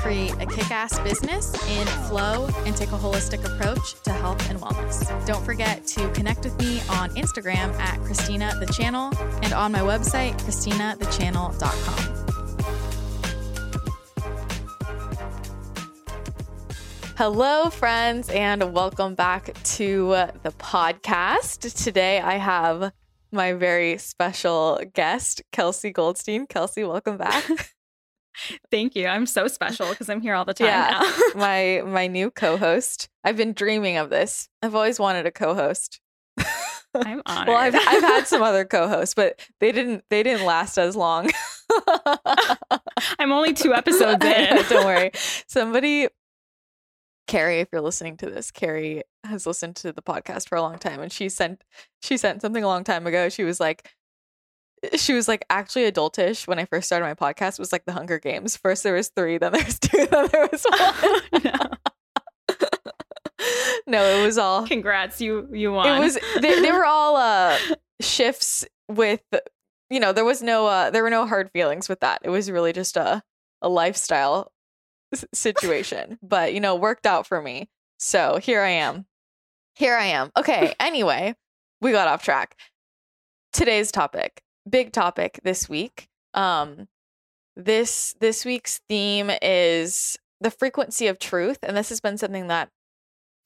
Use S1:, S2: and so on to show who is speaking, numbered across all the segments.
S1: create a kick ass business in flow, and take a holistic approach to health and wellness. Don't forget to connect with me on Instagram at Christina the Channel and on my website, ChristinaTheChannel.com. Hello, friends, and welcome back to the podcast. Today I have my very special guest, Kelsey Goldstein. Kelsey, welcome back.
S2: Thank you. I'm so special because I'm here all the time
S1: Yeah.
S2: now.
S1: my my new co-host. I've been dreaming of this. I've always wanted a co-host.
S2: I'm honored.
S1: Well, I've I've had some other co-hosts, but they didn't they didn't last as long.
S2: I'm only two episodes in.
S1: Don't worry. Somebody Carrie, if you're listening to this, Carrie has listened to the podcast for a long time and she sent she sent something a long time ago. She was like she was like actually adultish when I first started my podcast was like the Hunger Games. First there was three, then there was two, then there was one.
S2: no.
S1: no, it was all
S2: Congrats, you you won.
S1: it was they, they were all uh shifts with you know there was no uh there were no hard feelings with that it was really just a a lifestyle situation but you know worked out for me so here i am here i am okay anyway we got off track today's topic big topic this week um this this week's theme is the frequency of truth and this has been something that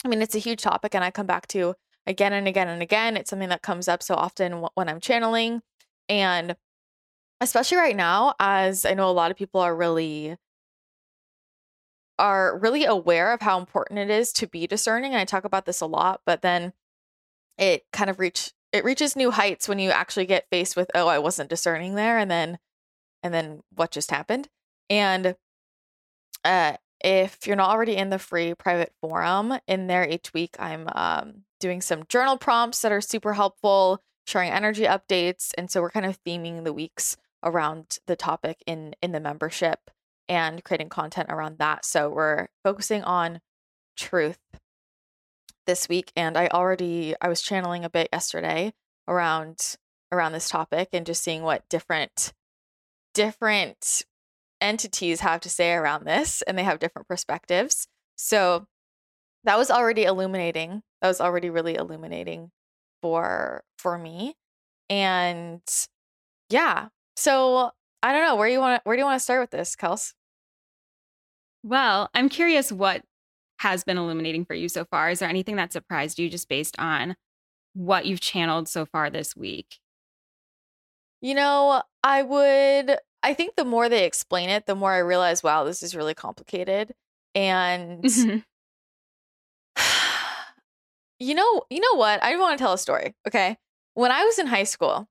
S1: i mean it's a huge topic and i come back to again and again and again. It's something that comes up so often when I'm channeling. And especially right now, as I know a lot of people are really are really aware of how important it is to be discerning. And I talk about this a lot, but then it kind of reach it reaches new heights when you actually get faced with, oh, I wasn't discerning there, and then and then what just happened. And uh if you're not already in the free private forum, in there each week I'm um, doing some journal prompts that are super helpful, sharing energy updates, and so we're kind of theming the weeks around the topic in in the membership and creating content around that. So we're focusing on truth this week, and I already I was channeling a bit yesterday around around this topic and just seeing what different different entities have to say around this and they have different perspectives. So that was already illuminating. That was already really illuminating for for me. And yeah. So I don't know where you want where do you want to start with this, Kels?
S2: well, I'm curious what has been illuminating for you so far. Is there anything that surprised you just based on what you've channeled so far this week?
S1: You know, I would I think the more they explain it, the more I realize, wow, this is really complicated. And
S2: Mhm.
S1: you know, you know what? I want to tell a story. Okay. When I was in high school,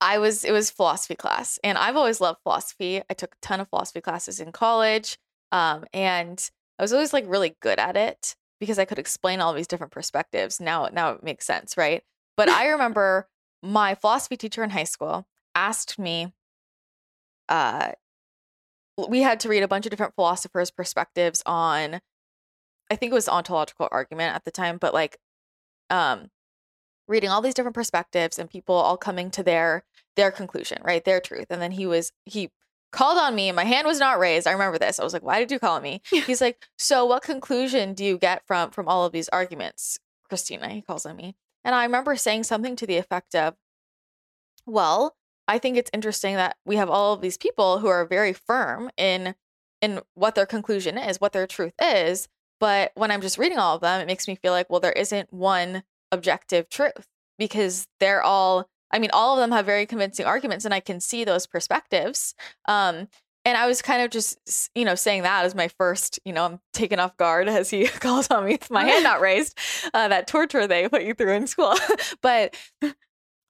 S1: I was it was philosophy class, and I've always loved philosophy. I took a ton of philosophy classes in college, um, and I was always like really good at it because I could explain all these different perspectives. Now, now it makes sense, right? But I remember my philosophy teacher in high school asked me. Uh, we had to read a bunch of different philosophers' perspectives on I think it was ontological argument at the time, but like um reading all these different perspectives and people all coming to their their conclusion, right? Their truth. And then he was he called on me and my hand was not raised. I remember this. I was like, "Why did you call on me?" He's like, "So what conclusion do you get from from all of these arguments?" Christina, he calls on me. And I remember saying something to the effect of, "Well, I think it's interesting that we have all of these people who are very firm in in what their conclusion is, what their truth is, but when I'm just reading all of them, it makes me feel like, well, there isn't one objective truth because they're all, I mean, all of them have very convincing arguments and I can see those perspectives. Um, and I was kind of just, you know, saying that as my first, you know, I'm taken off guard as he calls on me with my hand not raised, uh, that torture they put you through in school. but no,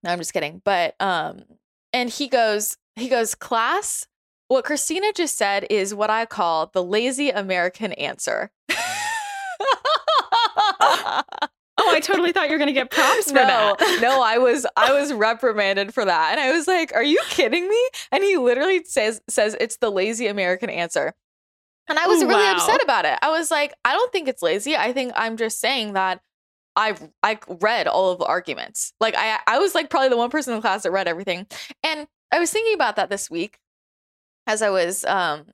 S1: I'm just kidding. But, um, and he goes, he goes, class, what Christina just said is what I call the lazy American answer.
S2: I totally thought you were gonna get props for
S1: no,
S2: that.
S1: no, I was I was reprimanded for that. And I was like, Are you kidding me? And he literally says says it's the lazy American answer. And I was really
S2: wow.
S1: upset about it. I was like, I don't think it's lazy. I think I'm just saying that I've I read all of the arguments. Like I I was like probably the one person in the class that read everything. And I was thinking about that this week as I was um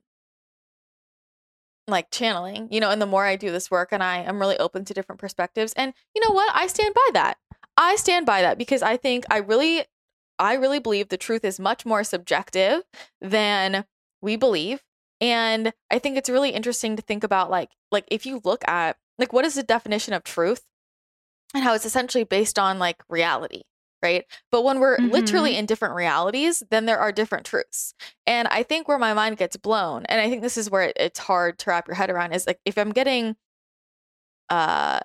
S1: like channeling, you know, and the more I do this work and I am really open to different perspectives. And you know what? I stand by that. I stand by that because I think I really I really believe the truth is much more subjective than we believe. And I think it's really interesting to think about like like if you look at like what is the definition of truth and how it's essentially based on like reality, right? But when we're literally in different realities, then there are different truths. And I think where my mind gets blown, and I think this is where it, it's hard to wrap your head around, is like if I'm getting, uh,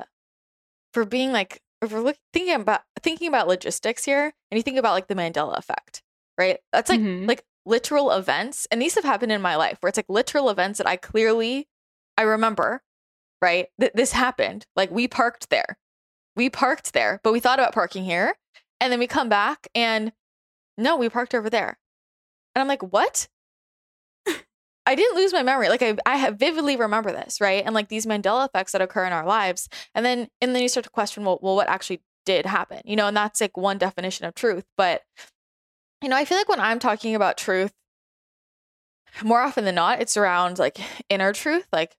S1: for being like if we're look, thinking about thinking about logistics here, and you think about like the Mandela effect, right? That's like
S2: Mhm.
S1: like literal events, and these have happened in my life where it's like literal events that I clearly I remember, right? That this happened. Like we parked there, we parked there, but we thought about parking here, and then we come back and no, we parked over there, and I'm like, what? I didn't lose my memory. Like I, I vividly remember this, right? And like these Mandela effects that occur in our lives, and then and then you start to question, well, well, what actually did happen? You know, and that's like one definition of truth. But you know, I feel like when I'm talking about truth, more often than not, it's around like inner truth, like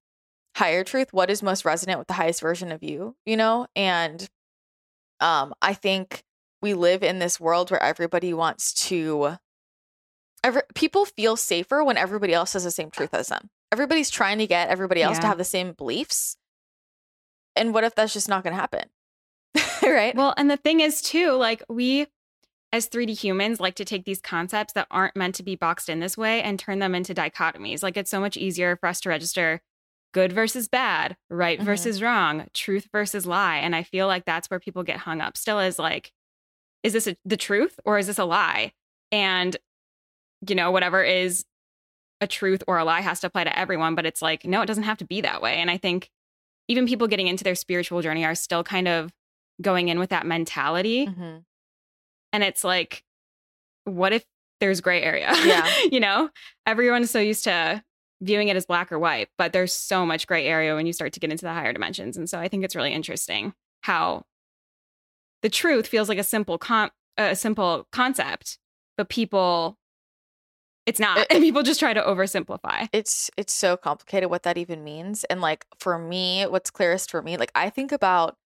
S1: higher truth. What is most resonant with the highest version of you? You know, and um, I think we live in this world where everybody wants to every, people feel safer when everybody else has the same truth as them. Everybody's trying to get everybody else to have the same beliefs. And what if that's just not going to happen? right?
S2: Well, and the thing is too, like we as 3D humans like to take these concepts that aren't meant to be boxed in this way and turn them into dichotomies. Like it's so much easier for us to register good versus bad, right
S1: Mhm.
S2: versus wrong, truth versus lie. And I feel like that's where people get hung up still is like, is this a, the truth or is this a lie? And, you know, whatever is a truth or a lie has to apply to everyone. But it's like, no, it doesn't have to be that way. And I think even people getting into their spiritual journey are still kind of going in with that mentality.
S1: Mhm.
S2: And it's like, what if there's gray area?
S1: Yeah.
S2: you know, everyone's so used to viewing it as black or white, but there's so much gray area when you start to get into the higher dimensions. And so I think it's really interesting how the truth feels like a simple con- a simple concept, but people it's not.
S1: It-
S2: and people just try to oversimplify.
S1: it's it's so complicated what that even means and like for me what's clearest for me like i think about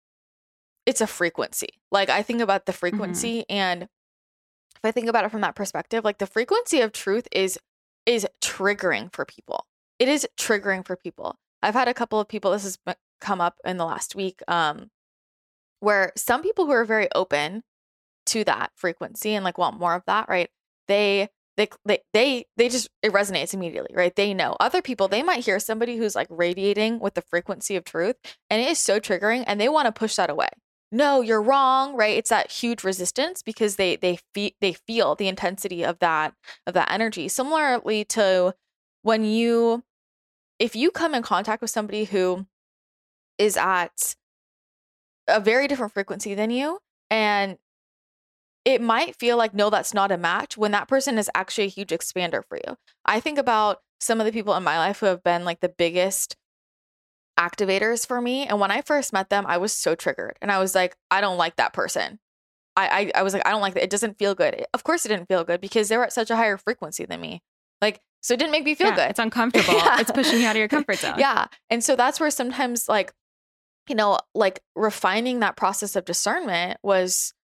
S1: it's a frequency like i think about the frequency and if i think about it from that perspective like the frequency of truth is is triggering for people it is triggering for people i've had a couple of people this has come up in the last week um where some people who are very open to that frequency and like want more of that right they they they they they just it resonates immediately right? They know. Other people they might hear somebody who's like radiating with the frequency of truth and it is so triggering and they want to push that away. No you're wrong right? It's that huge resistance because they they feel they feel the intensity of that of that energy. Similarly to when you if you come in contact with somebody who is at a very different frequency than you and it might feel like no that's not a match when that person is actually a huge expander for you i think about some of the people in my life who have been like the biggest activators for me and when i first met them i was so triggered and i was like i don't like that person i i, I was like i don't like that it doesn't feel good of course it didn't feel good because they were at such a higher frequency than me like so it didn't make me feel
S2: Yeah,
S1: good
S2: It's uncomfortable.
S1: Yeah.
S2: It's pushing you out of your comfort zone.
S1: yeah. And so that's where sometimes like, you know, like refining that process of discernment was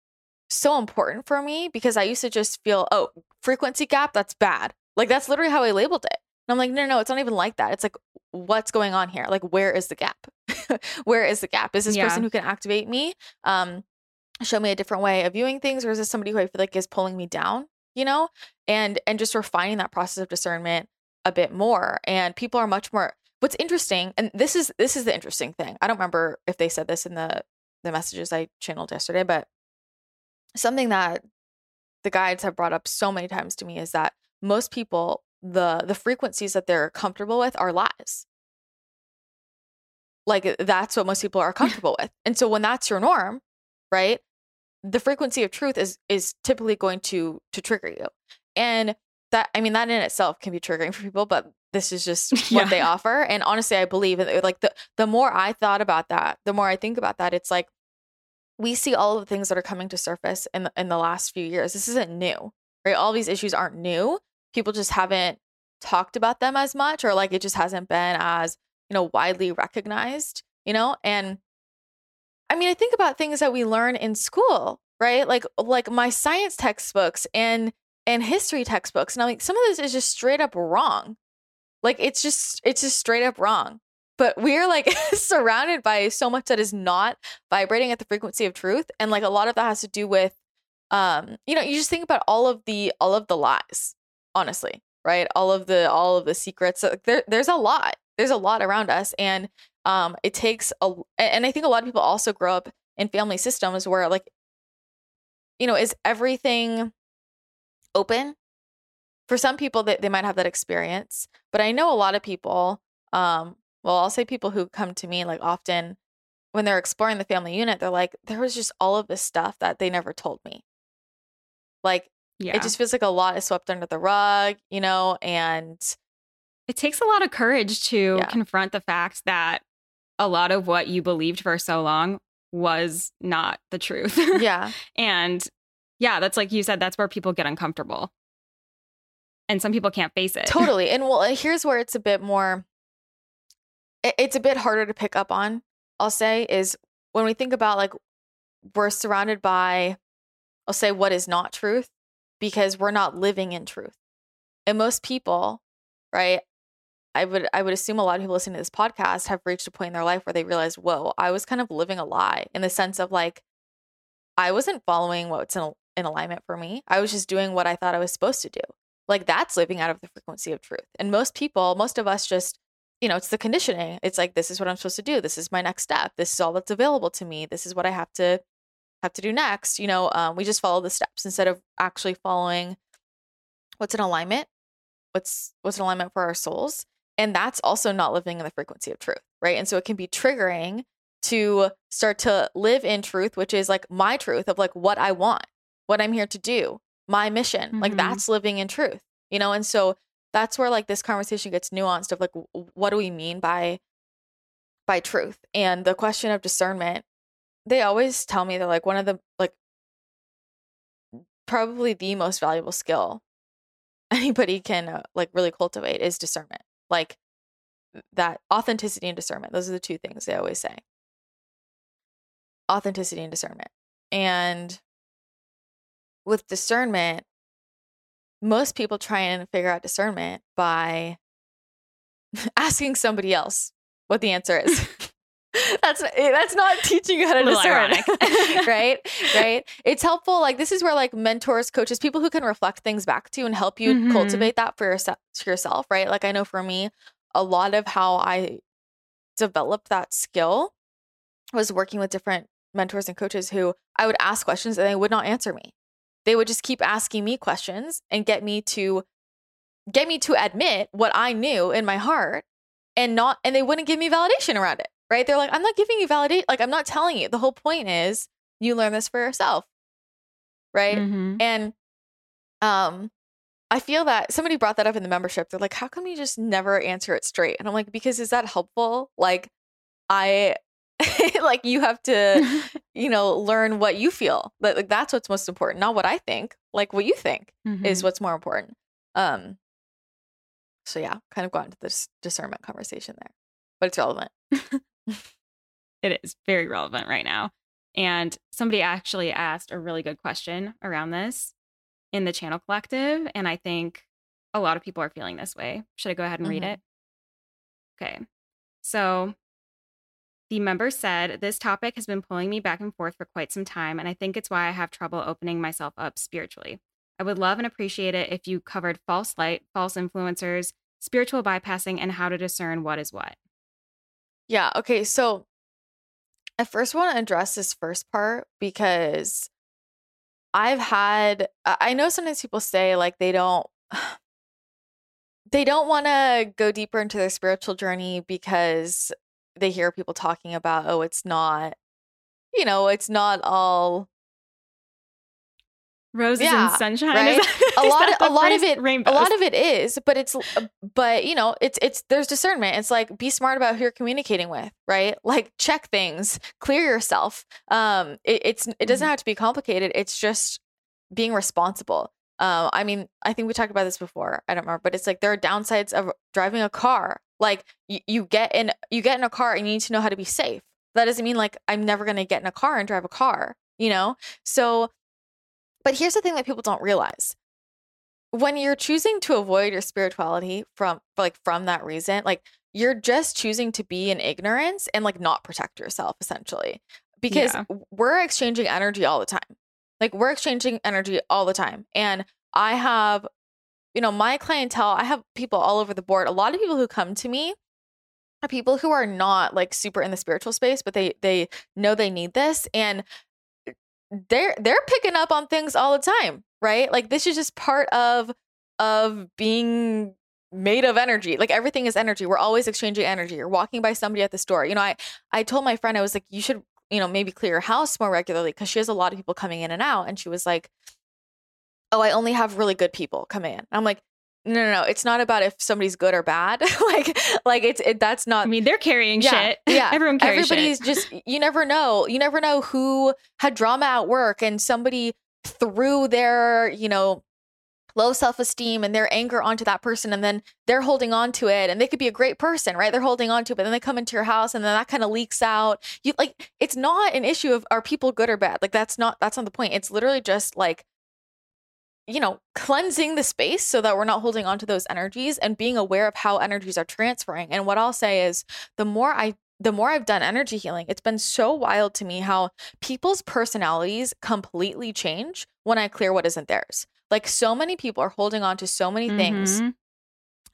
S1: so important for me because I used to just feel, oh, frequency gap, that's bad. Like that's literally how I labeled it. And I'm like, no, no, it's not even like that. It's like, what's going on here? Like, where is the gap? where is the gap? Is this
S2: Yeah.
S1: person who can activate me? Um, show me a different way of viewing things, or is this somebody who I feel like is pulling me down? You know, and and just refining that process of discernment a bit more. And people are much more. What's interesting, and this is this is the interesting thing. I don't remember if they said this in the the messages I channeled yesterday, but something that the guides have brought up so many times to me is that most people the the frequencies that they're comfortable with are lies like uh, that's what most people are comfortable with. And so when that's your norm, right? The frequency of truth is is typically going to to trigger you. And that I mean that in itself can be triggering for people, but this is just what
S2: Yeah.
S1: they offer. And honestly, I believe it like the the more I thought about that, the more I think about that, it's like we see all of the things that are coming to surface in the, in the last few years. This isn't new, right? All these issues aren't new. People just haven't talked about them as much, or like it just hasn't been as you know widely recognized. You know, and I mean, I think about things that we learn in school, right? Like like my science textbooks and and history textbooks, and I'm like, some of this is just straight up wrong. Like it's just it's just straight up wrong. But we're like surrounded by so much that is not vibrating at the frequency of truth, and like a lot of that has to do with, um, you know, you just think about all of the all of the lies, honestly, right? All of the all of the secrets. There, there's a lot. There's a lot around us, and um, it takes a. And I think a lot of people also grow up in family systems where like, you know, is everything open? For some people, they, they might have that experience, but I know a lot of people. Um, well, I'll say people who come to me like often when they're exploring the family unit, they're like, there was just all of this stuff that they never told me. Like
S2: Yeah.
S1: it just feels like a lot is swept under the rug, you know, and
S2: it takes a lot of courage to
S1: Yeah.
S2: confront the fact that a lot of what you believed for so long was not the truth.
S1: yeah,
S2: and yeah, that's like you said, that's where people get uncomfortable. And some people can't face it.
S1: totally. And well, here's where it's a bit more, it's a bit harder to pick up on, I'll say, is when we think about like we're surrounded by, I'll say, what is not truth because we're not living in truth. And most people, right? I would I would assume a lot of people listening to this podcast have reached a point in their life where they realize, whoa, I was kind of living a lie in the sense of like I wasn't following what's in, in alignment for me. I was just doing what I thought I was supposed to do. Like that's living out of the frequency of truth. And most people, most of us just, you know, it's the conditioning. It's like this is what I'm supposed to do. This is my next step. This is all that's available to me. This is what I have to have to do next. You know, um, we just follow the steps instead of actually following what's in alignment, what's what's in alignment for our souls. And that's also not living in the frequency of truth, right? And so it can be triggering to start to live in truth, which is like my truth of like what I want, what I'm here to do, my mission. Like
S2: Mhm.
S1: that's living in truth, you know? And so that's where like this conversation gets nuanced of like what do we mean by by truth? And the question of discernment, they always tell me that like one of the like probably the most valuable skill anybody can uh, like really cultivate is discernment. Like that authenticity and discernment. Those are the two things they always say. Authenticity and discernment. And with discernment, most people try and figure out discernment by asking somebody else what the answer is. that's that's not teaching you how to discern, right? Right? It's helpful. Like this is where like mentors, coaches, people who can reflect things back to you and help you
S2: Mhm.
S1: cultivate that for yourself, yourself, right? Like I know for me, a lot of how I developed that skill was working with different mentors and coaches who I would ask questions and they would not answer me. They would just keep asking me questions and get me to get me to admit what I knew in my heart and not and they wouldn't give me validation around it. Right? They're like, I'm not giving you validate like I'm not telling you. The whole point is you learn this for yourself. Right?
S2: Mhm.
S1: And um I feel that somebody brought that up in the membership. They're like, how come you just never answer it straight? And I'm like, because is that helpful? Like I like you have to, you know, learn what you feel. That like that's what's most important, not what I think. Like what you think is
S2: Mhm.
S1: what's more important. Um so yeah, kind of got into this discernment conversation there. But it's relevant.
S2: it is very relevant right now. And somebody actually asked a really good question around this in the channel collective. And I think a lot of people are feeling this way. Should I go ahead and read
S1: Mhm.
S2: it? Okay. So the member said, This topic has been pulling me back and forth for quite some time, and I think it's why I have trouble opening myself up spiritually. I would love and appreciate it if you covered false light, false influencers, spiritual bypassing, and how to discern what is what.
S1: Yeah. Okay. So I first want to address this first part because I've had, I know sometimes people say like they don't, they don't want to go deeper into their spiritual journey because they hear people talking about, oh, it's not, you know, it's not all
S2: roses
S1: Yeah,
S2: and sunshine.
S1: right?
S2: That-
S1: a lot of, a lot of it
S2: rainbows.
S1: a lot of it is but it's uh, but you know it's it's there's discernment it's like be smart about who you're communicating with right like check things clear yourself um it, it's it doesn't
S2: Mhm.
S1: have to be complicated it's just being responsible um i mean i think we talked about this before i don't remember but it's like there are downsides of driving a car like you, you get in you get in a car and you need to know how to be safe that doesn't mean like i'm never going to get in a car and drive a car you know so but here's the thing that people don't realize. When you're choosing to avoid your spirituality from like from that reason, like you're just choosing to be in ignorance and like not protect yourself essentially. Because
S2: Yeah.
S1: we're exchanging energy all the time. Like we're exchanging energy all the time. And I have you know, my clientele, I have people all over the board. A lot of people who come to me are people who are not like super in the spiritual space, but they they know they need this and they're they're picking up on things all the time, right? Like this is just part of of being made of energy. Like everything is energy. We're always exchanging energy. You're walking by somebody at the store. You know, I I told my friend I was like you should, you know, maybe clear your house more regularly cuz she has a lot of people coming in and out and she was like, "Oh, I only have really good people come in." I'm like, "No, no, no. It's not about if somebody's good or bad. like like it's it, that's not
S2: I mean, they're carrying
S1: yeah,
S2: shit.
S1: Yeah.
S2: Everyone carries
S1: Everybody's
S2: shit.
S1: just you never know. You never know who had drama at work and somebody threw their, you know, low self-esteem and their anger onto that person and then they're holding on to it and they could be a great person, right? They're holding on to it, but then they come into your house and then that kind of leaks out. You like it's not an issue of are people good or bad. Like that's not that's not the point. It's literally just like you know, cleansing the space so that we're not holding on to those energies and being aware of how energies are transferring. And what I'll say is the more I the more I've done energy healing, it's been so wild to me how people's personalities completely change when I clear what isn't theirs. Like so many people are holding on to so many things
S2: Mhm.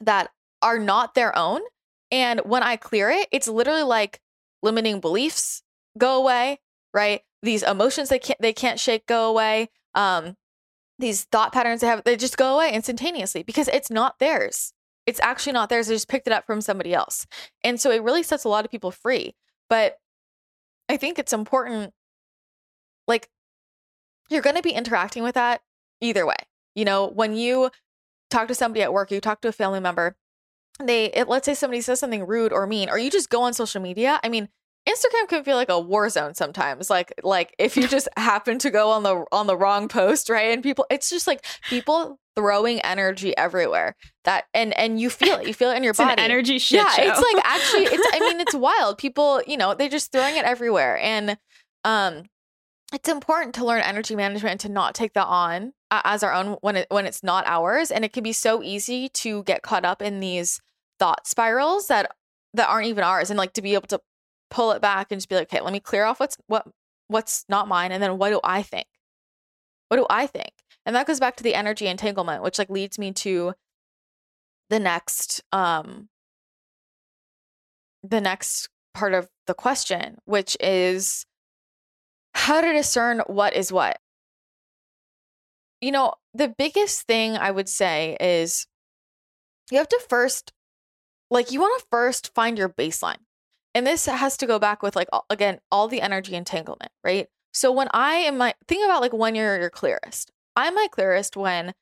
S1: that are not their own. And when I clear it, it's literally like limiting beliefs go away, right? These emotions they can't they can't shake go away. Um, these thought patterns they have they just go away instantaneously because it's not theirs. It's actually not theirs. They just picked it up from somebody else. And so it really sets a lot of people free. But I think it's important, like, you're going to be interacting with that either way. You know, when you talk to somebody at work, you talk to a family member, they, it, let's say somebody says something rude or mean, or you just go on social media. I mean, Instagram can feel like a war zone sometimes. Like, like if you just happen to go on the on the wrong post, right? And people, it's just like people throwing energy everywhere. That and and you feel it. You feel it in your
S2: It's
S1: body
S2: energy shit
S1: yeah,
S2: show.
S1: it's like actually, it's. I mean, it's wild. People, you know, they're just throwing it everywhere, and um, it's important to learn energy management and to not take that on uh, as our own when it when it's not ours. And it can be so easy to get caught up in these thought spirals that that aren't even ours, and like to be able to pull it back and just be like, okay, let me clear off what's what what's not mine, and then what do I think? What do I think? And that goes back to the energy entanglement, which like leads me to the next um the next part of the question, which is how to discern what is what. You know, the biggest thing I would say is you have to first like you want to first find your baseline. And this has to go back with like again all the energy entanglement, right? So when I am my think about like when you're your clearest. I'm my clearest when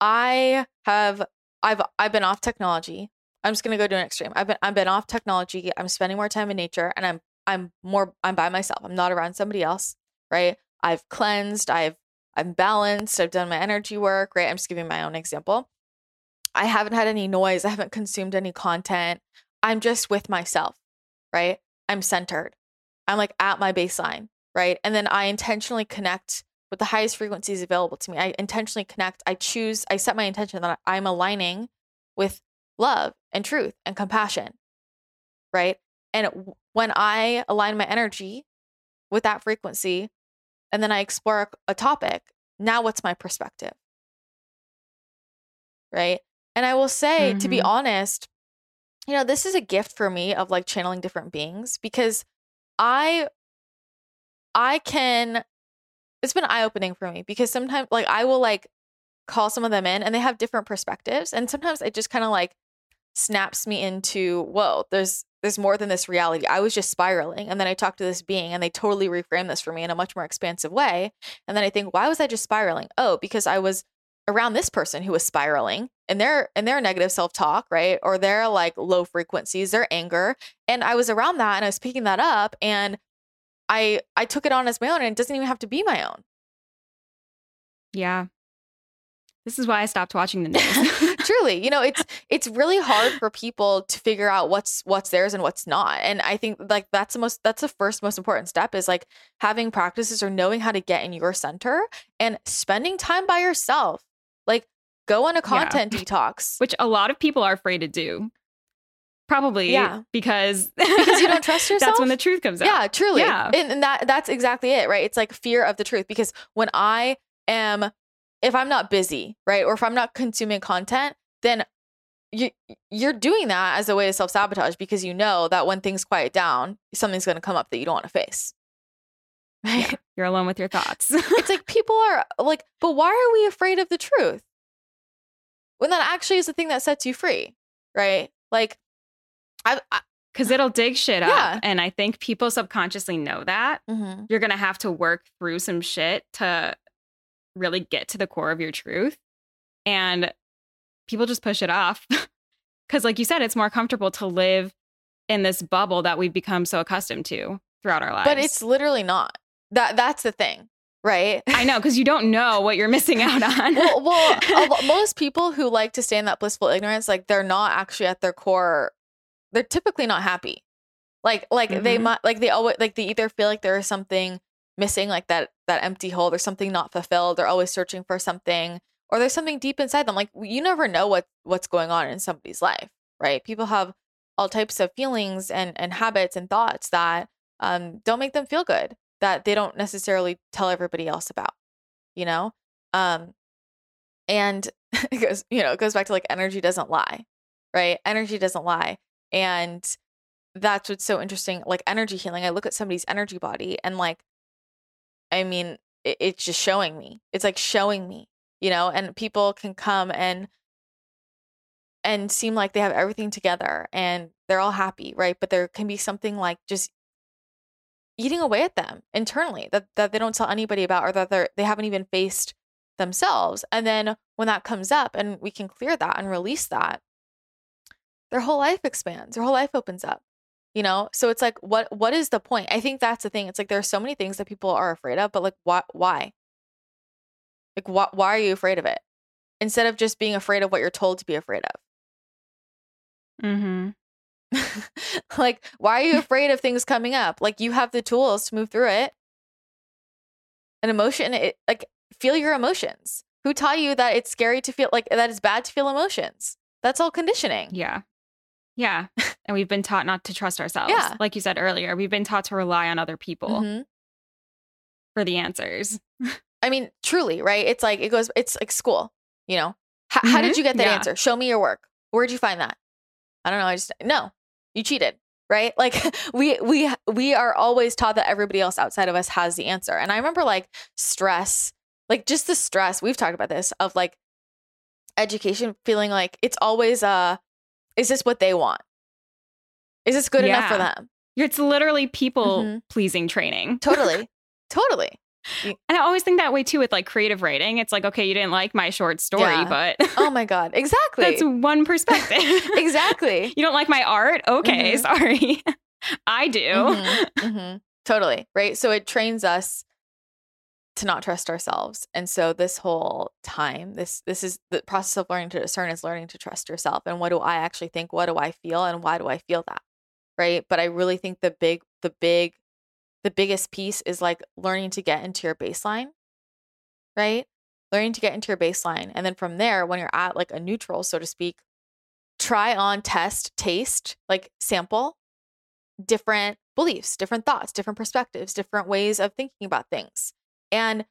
S1: I have I've I've been off technology. I'm just gonna go to an extreme. I've been I've been off technology. I'm spending more time in nature, and I'm I'm more I'm by myself. I'm not around somebody else, right? I've cleansed. I've I'm balanced. I've done my energy work, right? I'm just giving my own example. I haven't had any noise. I haven't consumed any content. I'm just with myself, right? I'm centered. I'm like at my baseline, right? And then I intentionally connect with the highest frequencies available to me. I intentionally connect. I choose, I set my intention that I'm aligning with love and truth and compassion, right? And when I align my energy with that frequency and then I explore a, topic, now what's my perspective? Right. And I will say, to be
S2: Mhm.
S1: honest, you know, this is a gift for me of like channeling different beings because I I can it's been eye opening for me because sometimes like I will like call some of them in and they have different perspectives and sometimes it just kind of like snaps me into whoa there's there's more than this reality. I was just spiraling. And then I talked to this being and they totally reframe this for me in a much more expansive way. And then I think, why was I just spiraling? Oh, because I was around this person who was spiraling and their and their negative self-talk, right? Or their like low frequencies, their anger. And I was around that and I was picking that up and I I took it on as my own and it doesn't even have to be my own.
S2: Yeah. This is why I stopped watching the news.
S1: Truly, you know, it's it's really hard for people to figure out what's what's theirs and what's not. And I think like that's the most that's the first most important step is like having practices or knowing how to get in your center and spending time by yourself. Like go on a content yeah. detox,
S2: which a lot of people are afraid to do. Probably
S1: yeah.
S2: because
S1: because you don't trust yourself.
S2: That's when the truth comes out.
S1: Yeah, truly. Yeah. And, and that that's exactly it, right? It's like fear of the truth because when I am if I'm not busy, right? Or if I'm not consuming content, then you you're doing that as a way to self-sabotage because you know that when things quiet down, something's going to come up that you don't want to face.
S2: Right? Yeah, you're alone with your thoughts.
S1: it's like people are like, but why are we afraid of the truth? When that actually is the thing that sets you free, right? Like I, I
S2: because it'll dig shit yeah. up. And I think people subconsciously know that. Mm-hmm. You're going to have to work through some shit to really get to the core of your truth. And people just push it off. Because, like you said, it's more comfortable to live in this bubble that we've become so accustomed to throughout our lives.
S1: But it's literally not. That That's the thing. Right.
S2: I know, because you don't know what you're missing out on.
S1: well, well most people who like to stay in that blissful ignorance, like they're not actually at their core, they're typically not happy. Like, like mm-hmm. they might, like they always, like they either feel like there is something missing like that that empty hole there's something not fulfilled they're always searching for something or there's something deep inside them like you never know what what's going on in somebody's life right people have all types of feelings and and habits and thoughts that um, don't make them feel good that they don't necessarily tell everybody else about you know um and it goes you know it goes back to like energy doesn't lie right energy doesn't lie and that's what's so interesting like energy healing i look at somebody's energy body and like I mean, it, it's just showing me. It's like showing me, you know, and people can come and and seem like they have everything together and they're all happy, right? But there can be something like just eating away at them internally that, that they don't tell anybody about or that they're they haven't even faced themselves. And then when that comes up and we can clear that and release that, their whole life expands, their whole life opens up you know? So it's like what what is the point? I think that's the thing. It's like there are so many things that people are afraid of but like why why? Like why, why are you afraid of it? Instead of just being afraid of what you're told to be afraid
S2: of. Mm-hmm
S1: like why are you afraid of things coming up like you have the tools to move through it an emotion it like feel your emotions who taught you that it's scary to feel like that it's bad to feel emotions that's all conditioning
S2: yeah yeah. And we've been taught not to trust ourselves.
S1: Yeah.
S2: Like you said earlier, we've been taught to rely on other people mm-hmm. for the answers.
S1: I mean, truly, right? It's like, it goes, it's like school, you know? H- mm-hmm. How did you get that yeah. answer? Show me your work. Where'd you find that? I don't know. I just, no, you cheated. Right. Like we, we, we are always taught that everybody else outside of us has the answer. And I remember like stress, like just the stress, we've talked about this of like education feeling like it's always, uh, is this what they want? Is this good yeah. enough for them?
S2: It's literally people mm-hmm. pleasing training.
S1: Totally. totally.
S2: And I always think that way too with like creative writing. It's like, okay, you didn't like my short story, yeah. but
S1: oh my God, exactly.
S2: That's one perspective.
S1: exactly.
S2: You don't like my art? Okay, mm-hmm. sorry. I do.
S1: Mm-hmm. mm-hmm. Totally. Right. So it trains us to not trust ourselves. And so this whole time, this this is the process of learning to discern is learning to trust yourself. And what do I actually think? What do I feel? And why do I feel that? Right. But I really think the big, the big, the biggest piece is like learning to get into your baseline. Right. Learning to get into your baseline. And then from there, when you're at like a neutral, so to speak, try on, test, taste, like sample different beliefs, different thoughts, different perspectives, different ways of thinking about things and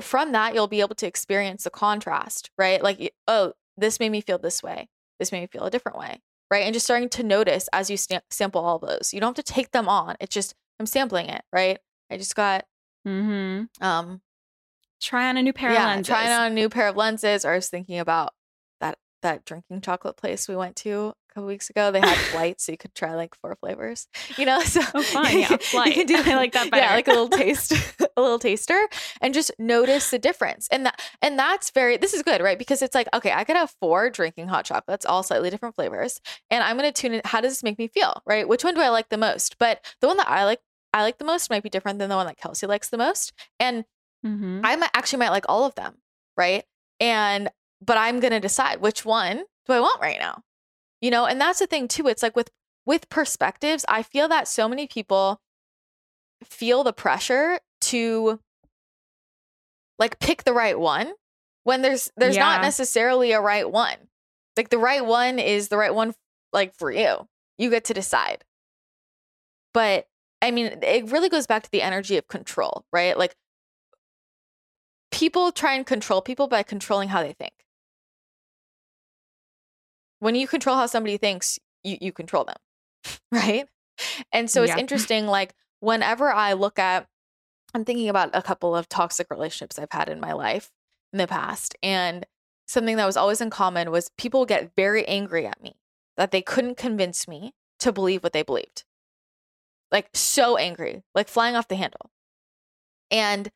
S1: from that, you'll be able to experience the contrast, right? Like, oh, this made me feel this way. This made me feel a different way, right? And just starting to notice as you sample all those. You don't have to take them on. It's just I'm sampling it, right? I just got
S2: mm-hmm.
S1: um
S2: try on a new pair
S1: yeah,
S2: of lenses.
S1: Trying on a new pair of lenses. Or I was thinking about that that drinking chocolate place we went to a couple weeks ago. They had flights, so you could try like four flavors. You know, so
S2: Oh, fun. Yeah, flight.
S1: You can do
S2: I like that better.
S1: Yeah, like a little taste, a little taster, and just notice the difference. And that and that's very. This is good, right? Because it's like, okay, I could have four drinking hot chocolates, all slightly different flavors, and I'm gonna tune in. How does this make me feel? Right? Which one do I like the most? But the one that I like, I like the most, might be different than the one that Kelsey likes the most, and
S2: Mhm.
S1: I might actually might like all of them, right? And but I'm gonna decide which one do I want right now. You know, and that's the thing too. It's like with with perspectives, I feel that so many people feel the pressure to like pick the right one when there's there's not necessarily a right one. Like the right one is the right one like for you. You get to decide. But I mean, it really goes back to the energy of control, right? Like people try and control people by controlling how they think. When you control how somebody thinks, you, you control them, right? And so it's
S2: Yeah.
S1: interesting, like, whenever I look at, I'm thinking about a couple of toxic relationships I've had in my life in the past. And something that was always in common was people get very angry at me that they couldn't convince me to believe what they believed. Like, so angry, like flying off the handle. And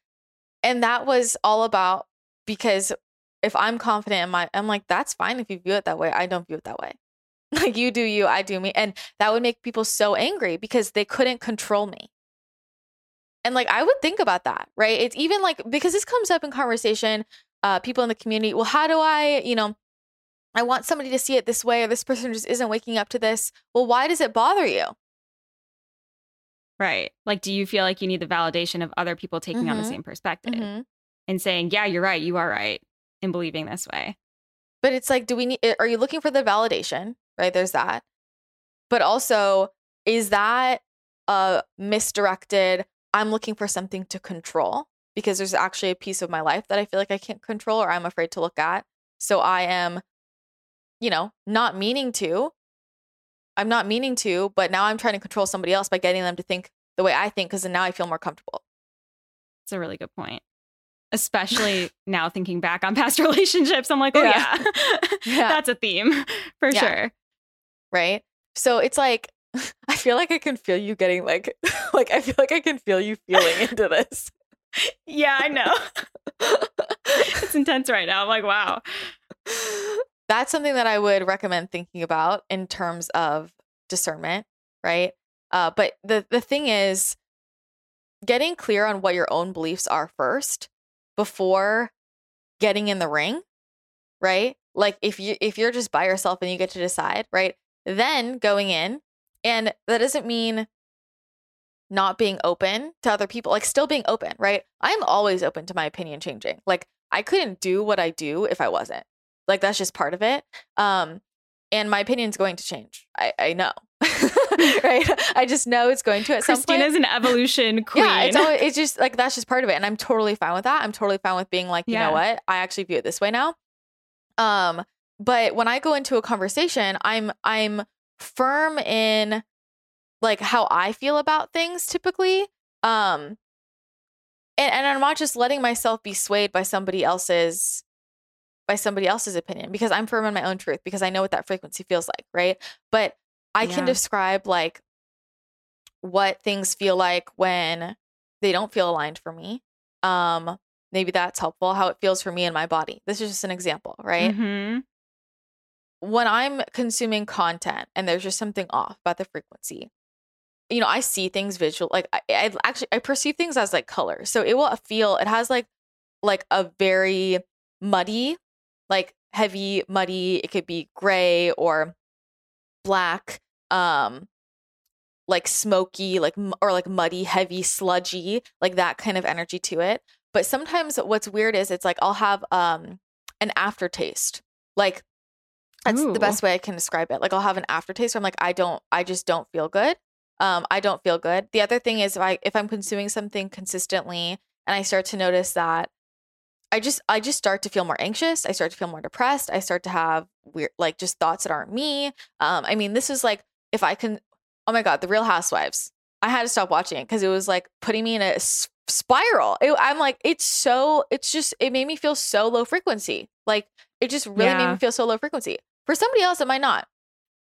S1: and that was all about because if I'm confident in my I'm like that's fine if you view it that way. I don't view it that way. Like you do you, I do me. And that would make people so angry because they couldn't control me. And like I would think about that, right? It's even like because this comes up in conversation, uh people in the community, well, how do I, you know, I want somebody to see it this way or this person just isn't waking up to this. Well, why does it bother you?
S2: Right. Like, do you feel like you need the validation of other people taking on the
S1: Mhm.
S2: same perspective
S1: Mhm.
S2: and saying, yeah, you're right, you are right in believing this way?
S1: But it's like, do we need, are you looking for the validation? Right. There's that. But also, is that a misdirected, I'm looking for something to control because there's actually a piece of my life that I feel like I can't control or I'm afraid to look at. So I am, you know, not meaning to. I'm not meaning to, but now I'm trying to control somebody else by getting them to think the way I think because now I feel more comfortable.
S2: It's a really good point. Especially now thinking back on past relationships, I'm like, oh,
S1: Yeah.
S2: yeah,
S1: Yeah.
S2: that's a theme for
S1: Yeah.
S2: sure.
S1: right? So it's like I feel like I can feel you getting like like I feel like I can feel you feeling into this.
S2: Yeah, I know. it's intense right now. I'm like, wow.
S1: That's something that I would recommend thinking about in terms of discernment, right? Uh, but the the thing is getting clear on what your own beliefs are first before getting in the ring, right? Like if you if you're just by yourself and you get to decide, right? Then going in and that doesn't mean not being open to other people, like still being open, right? I'm always open to my opinion changing. Like I couldn't do what I do if I wasn't. Like that's just part of it. Um and my opinion's going to change. I I know. right? I just know it's going to at some point.
S2: Christina's an evolution queen.
S1: Yeah, it's always, it's just like that's just part of it, and I'm totally fine with that. I'm totally fine with being like, you
S2: Yeah.
S1: know what, I actually view it this way now. Um, but when I go into a conversation, I'm I'm firm in like how I feel about things typically. Um, and and I'm not just letting myself be swayed by somebody else's by somebody else's opinion because I'm firm in my own truth because I know what that frequency feels like, right? But I can describe like what things feel like when they don't feel aligned for me. Um, maybe that's helpful. How it feels for me in my body. This is just an example, right?
S2: Mhm.
S1: When I'm consuming content and there's just something off about the frequency, you know, I see things visual. Like I, I actually I perceive things as like color. So it will feel. It has like like a very muddy, like heavy muddy. It could be gray or black. Um, like smoky, like or like muddy, heavy, sludgy, like that kind of energy to it. But sometimes what's weird is it's like I'll have um an aftertaste. Like that's
S2: Ooh.
S1: the best way I can describe it. Like I'll have an aftertaste where I'm like I don't I just don't feel good. Um I don't feel good. The other thing is if I if I'm consuming something consistently and I start to notice that I just I just start to feel more anxious. I start to feel more depressed. I start to have weird like just thoughts that aren't me. Um I mean this is like if I can oh my god, The Real Housewives. I had to stop watching it because it was like putting me in a s- spiral. It, I'm like, it's so, it's just, it made me feel so low frequency. Like, it just really made me feel so low frequency. For somebody else, it might not.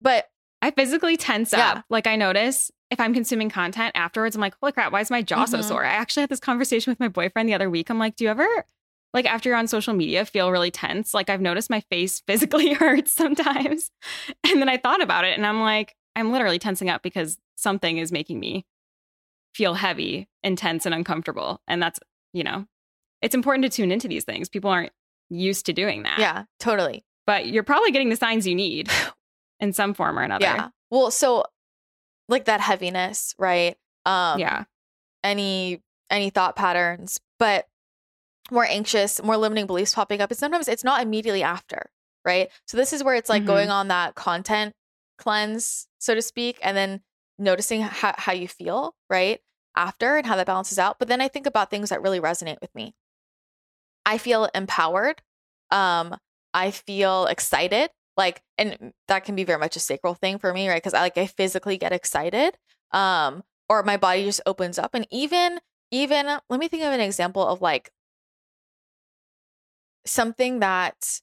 S1: But
S2: I physically tense
S1: Yeah.
S2: up. Like I notice if I'm consuming content afterwards, I'm like, holy crap, why is my jaw so
S1: Mhm.
S2: sore? I actually had this conversation with my boyfriend the other week. I'm like, do you ever like after you're on social media feel really tense? Like I've noticed my face physically hurts sometimes. And then I thought about it and I'm like, I'm literally tensing up because something is making me feel heavy, intense, and uncomfortable. And that's, you know, it's important to tune into these things. People aren't used to doing that.
S1: yeah, totally.
S2: But you're probably getting the signs you need in some form or another.
S1: Yeah. Well, so like that heaviness, right? Um
S2: yeah.
S1: any any thought patterns, but more anxious, more limiting beliefs popping up. And sometimes it's not immediately after, right? So this is where it's like
S2: Mhm.
S1: going on that content cleanse, so to speak, and then noticing how, how you feel, right? After and how that balances out. But then I think about things that really resonate with me. I feel empowered. Um, I feel excited. Like, and that can be very much a sacral thing for me, right? Because I like I physically get excited. Um, or my body just opens up. And even, even let me think of an example of like something that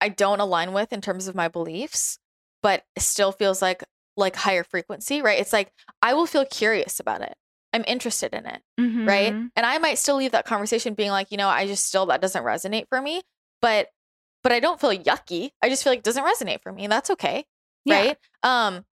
S1: I don't align with in terms of my beliefs, but still feels like like higher frequency, right? It's like I will feel curious about it. I'm interested in it, right?
S2: Mhm.
S1: And I might still leave that conversation being like, you know, I just still that doesn't resonate for me, but but I don't feel yucky. I just feel like it doesn't resonate for me, and that's okay,
S2: Yeah.
S1: right? Um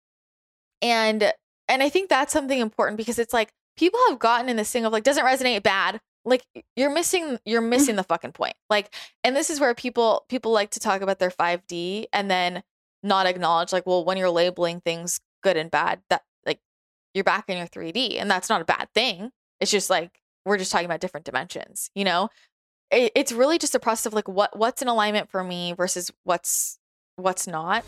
S1: and and I think that's something important because it's like people have gotten in this thing of like doesn't resonate bad. Like you're missing you're mm-hmm. missing the fucking point. Like and this is where people people like to talk about their 5D and then not acknowledge like well when you're labeling things good and bad that like you're back in your 3D and that's not a bad thing. It's just like we're just talking about different dimensions, you know? It, it's really just a process of like what what's in alignment for me versus what's what's not.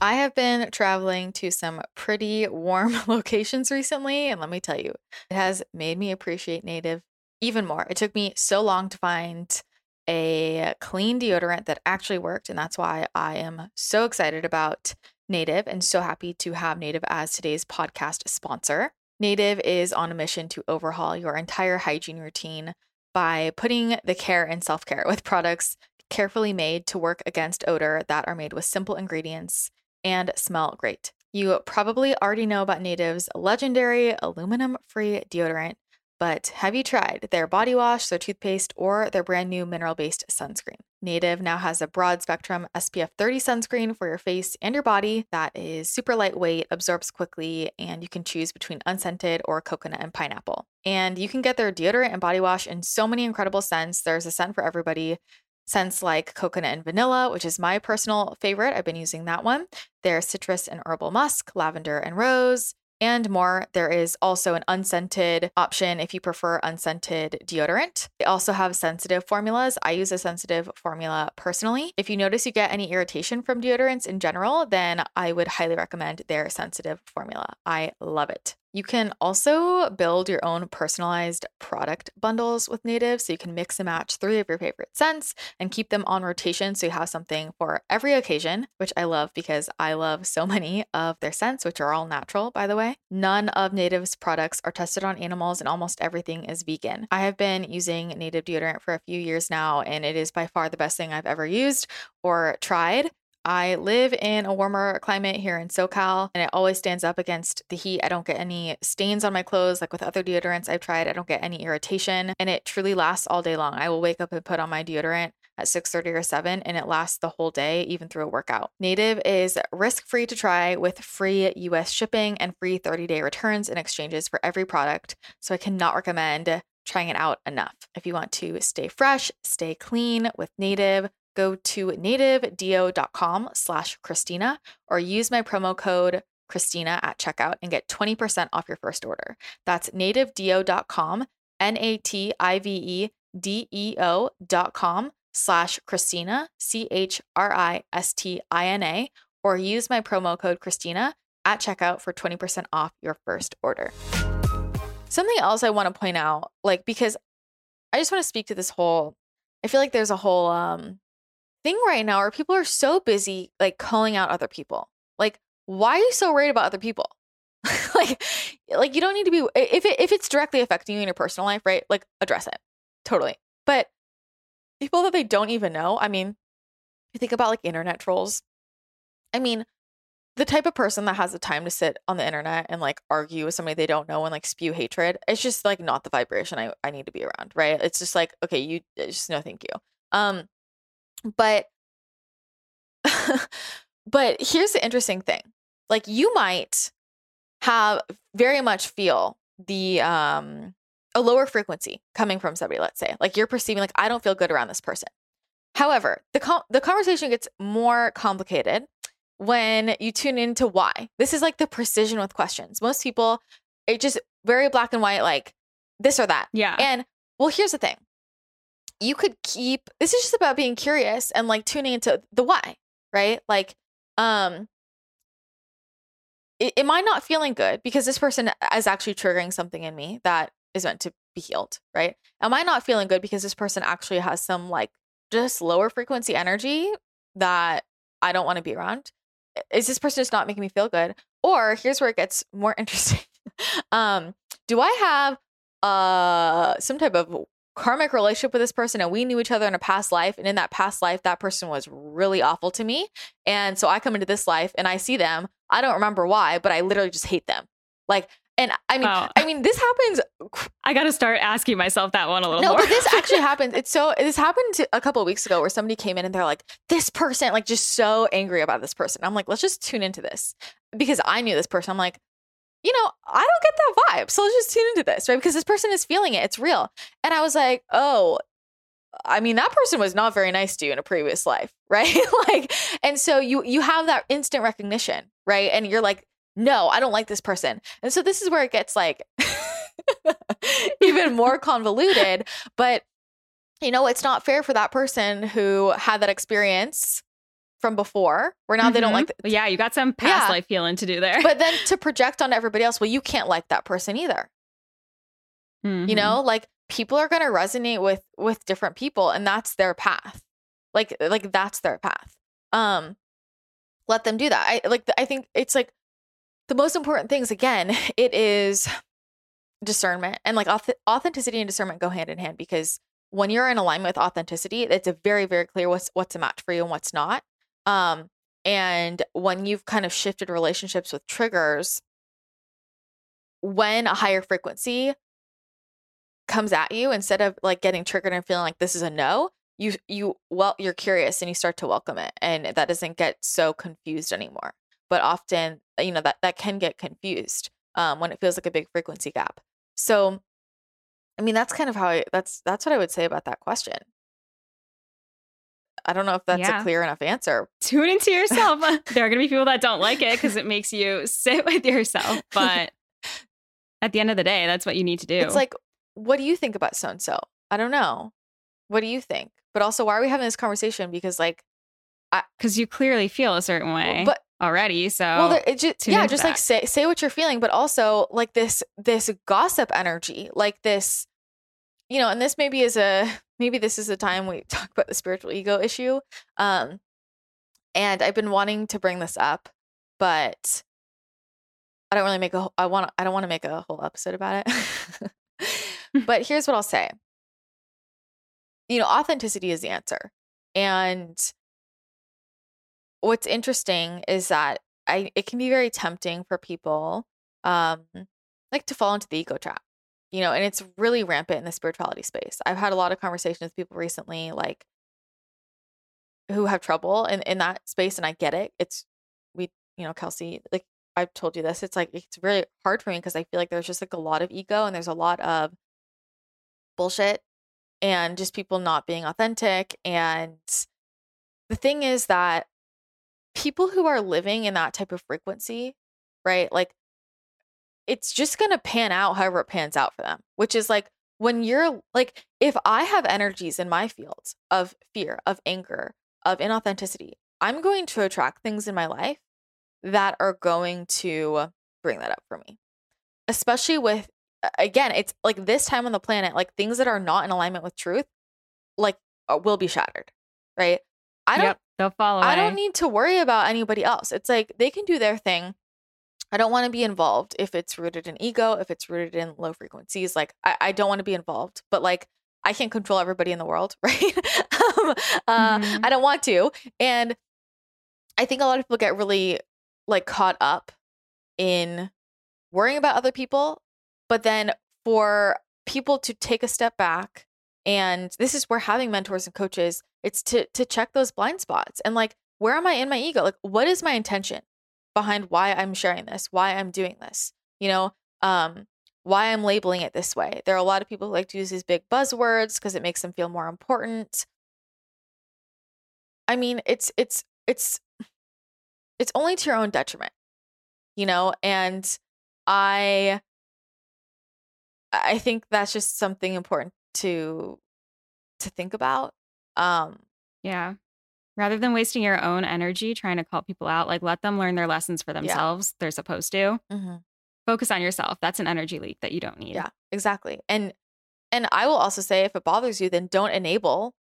S1: I have been traveling to some pretty warm locations recently, and let me tell you, it has made me appreciate native even more. It took me so long to find a clean deodorant that actually worked, and that's why I am so excited about Native and so happy to have Native as today's podcast sponsor. Native is on a mission to overhaul your entire hygiene routine by putting the care in self care with products carefully made to work against odor that are made with simple ingredients and smell great. You probably already know about Native's legendary aluminum free deodorant, but have you tried their body wash, their toothpaste, or their brand new mineral based sunscreen? Native now has a broad spectrum SPF 30 sunscreen for your face and your body that is super lightweight, absorbs quickly, and you can choose between unscented or coconut and pineapple. And you can get their deodorant and body wash in so many incredible scents. There's a scent for everybody. Scents like coconut and vanilla, which is my personal favorite. I've been using that one. There's citrus and herbal musk, lavender and rose, and more. There is also an unscented option if you prefer unscented deodorant. They also have sensitive formulas. I use a sensitive formula personally. If you notice you get any irritation from deodorants in general, then I would highly recommend their sensitive formula. I love it. You can also build your own personalized product bundles with Native so you can mix and match three of your favorite scents and keep them on rotation so you have something for every occasion, which I love because I love so many of their scents, which are all natural, by the way. None of Native's products are tested on animals and almost everything is vegan. I have been using Native deodorant for a few years now, and it is by far the best thing I've ever used or tried. I live in a warmer climate here in SoCal, and it always stands up against the heat. I don't get any stains on my clothes like with other deodorants I've tried. I don't get any irritation, and it truly lasts all day long. I will wake up and put on my deodorant at 6:30 or 7 and it lasts the whole day even through a workout. Native is risk-free to try with free US shipping and free 30-day returns and exchanges for every product. So I cannot recommend trying it out enough. If you want to stay fresh, stay clean with Native, go to nativedeo.com slash Christina or use my promo code Christina at checkout and get 20% off your first order. That's nativedeo.com, N-A-T-I-V-E-D-E-O dot com slash Christina, C-H-R-I-S-T-I-N-A, or use my promo code Christina at checkout for 20% off your first order. Something else I want to point out, like, because I just want to speak to this whole, I feel like there's a whole um thing right now where people are so busy like calling out other people. Like, why are you so worried about other people? like, like you don't need to be if it if it's directly affecting you in your personal life, right? Like, address it totally. But people that they don't even know, I mean, you think about like internet trolls I mean, the type of person that has the time to sit on the internet and like argue with somebody they don't know and like spew hatred, it's just like not the vibration I, I need to be around, right? It's just like, okay, you just no thank you. Um but but here's the interesting thing. Like you might have very much feel the um a lower frequency coming from somebody, let's say. Like you're perceiving like I don't feel good around this person. However, the com- the conversation gets more complicated when you tune into why. This is like the precision with questions. Most people it just very black and white like this or that.
S2: Yeah.
S1: And well, here's the thing. You could keep this is just about being curious and like tuning into the why, right? Like um am I not feeling good because this person is actually triggering something in me that is meant to be healed, right? Am I not feeling good because this person actually has some like just lower frequency energy that I don't want to be around? Is this person just not making me feel good? Or here's where it gets more interesting. um, do I have uh some type of karmic relationship with this person and we knew each other in a past life and in that past life that person was really awful to me. And so i come into this life and i see them. I don't remember why but i literally just hate them. Like and i mean
S2: Wow.
S1: i mean this happens
S2: I got to start asking myself that one a little
S1: no
S2: more.
S1: but this actually happens it's so this happened to, a couple of weeks ago where somebody came in and they're like this person like just so angry about this person. I'm like let's just tune into this. Because i knew this person. I'm like you know, I don't get that vibe. So let's just tune into this, right? Because this person is feeling it. It's real. And I was like, oh, I mean, that person was not very nice to you in a previous life, right? like, and so you you have that instant recognition, right? And you're like, no, I don't like this person. And so this is where it gets like even more convoluted. But you know, it's not fair for that person who had that experience from before, where now they don't
S2: Mhm.
S1: like the,
S2: yeah, you got some past
S1: Yeah.
S2: life healing to do there.
S1: but then to project on everybody else, well, you can't like that person either.
S2: Mhm.
S1: You know, like people are going to resonate with with different people and that's their path. Like like that's their path. Um let them do that. I like I think it's like the most important things again, it is discernment and like auth- authenticity and discernment go hand in hand because when you're in alignment with authenticity, it's a very very clear what's what's a match for you and what's not. Um and when you've kind of shifted relationships with triggers when a higher frequency comes at you instead of like getting triggered and feeling like this is a no you you well you're curious and you start to welcome it and that doesn't get so confused anymore. But often you know that that can get confused um, when it feels like a big frequency gap. So i mean that's kind of how i that's that's what i would say about that question i don't know if that's
S2: Yeah.
S1: a clear enough answer
S2: tune into yourself. there are going to be people that don't like it because it makes you sit with yourself. But at the end of the day, that's what you need to do.
S1: it's like what do you think about so and so i don't know what do you think but also why are we having this conversation because like
S2: because you clearly feel a certain way
S1: but
S2: already. So
S1: well it just yeah just like say say what you're feeling but also like this this gossip energy like this you know and this maybe is a maybe this is the time we talk about the spiritual ego issue um and i've been wanting to bring this up but i don't really make a i want i don't want to make a whole episode about it but here's what i'll say you know authenticity is the answer and what's interesting is that I it can be very tempting for people um like to fall into the ego trap. You know, and it's really rampant in the spirituality space. I've had a lot of conversations with people recently like who have trouble in, in that space and I get it. It's we you know, Kelsey, like I've told you this, it's like it's really hard for me because I feel like there's just like a lot of ego and there's a lot of bullshit and just people not being authentic and the thing is that people who are living in that type of frequency, right? Like it's just going to pan out however it pans out for them, which is like when you're like, if I have energies in my fields of fear, of anger, of inauthenticity, I'm going to attract things in my life that are going to bring that up for me. Especially with, again, it's like this time on the planet, like things that are not in alignment with truth, like uh, will be shattered, right? I don't
S2: yep, they'll fall away.
S1: I don't need to worry about anybody else. It's like they can do their thing. I don't want to be involved if it's rooted in ego, if it's rooted in low frequencies. Like I, I don't want to be involved, but like I can't control everybody in the world, right? um, uh,
S2: Mhm.
S1: I don't want to. And I think a lot of people get really like caught up in worrying about other people, but then for people to take a step back and this is where having mentors and coaches it's to to check those blind spots and like where am I in my ego? Like what is my intention behind why I'm sharing this, why I'm doing this? You know, um why I'm labeling it this way. There are a lot of people who like to use these big buzzwords because it makes them feel more important. I mean, it's it's it's it's only to your own detriment, you know, and I I think that's just something important to to think about. Um
S2: Yeah. Rather than wasting your own energy trying to call people out, like let them learn their lessons for themselves. They're supposed to.
S1: mhm.
S2: Focus on yourself. That's an energy leak that you don't need.
S1: Yeah, exactly. And and I will also say if it bothers you, then don't enable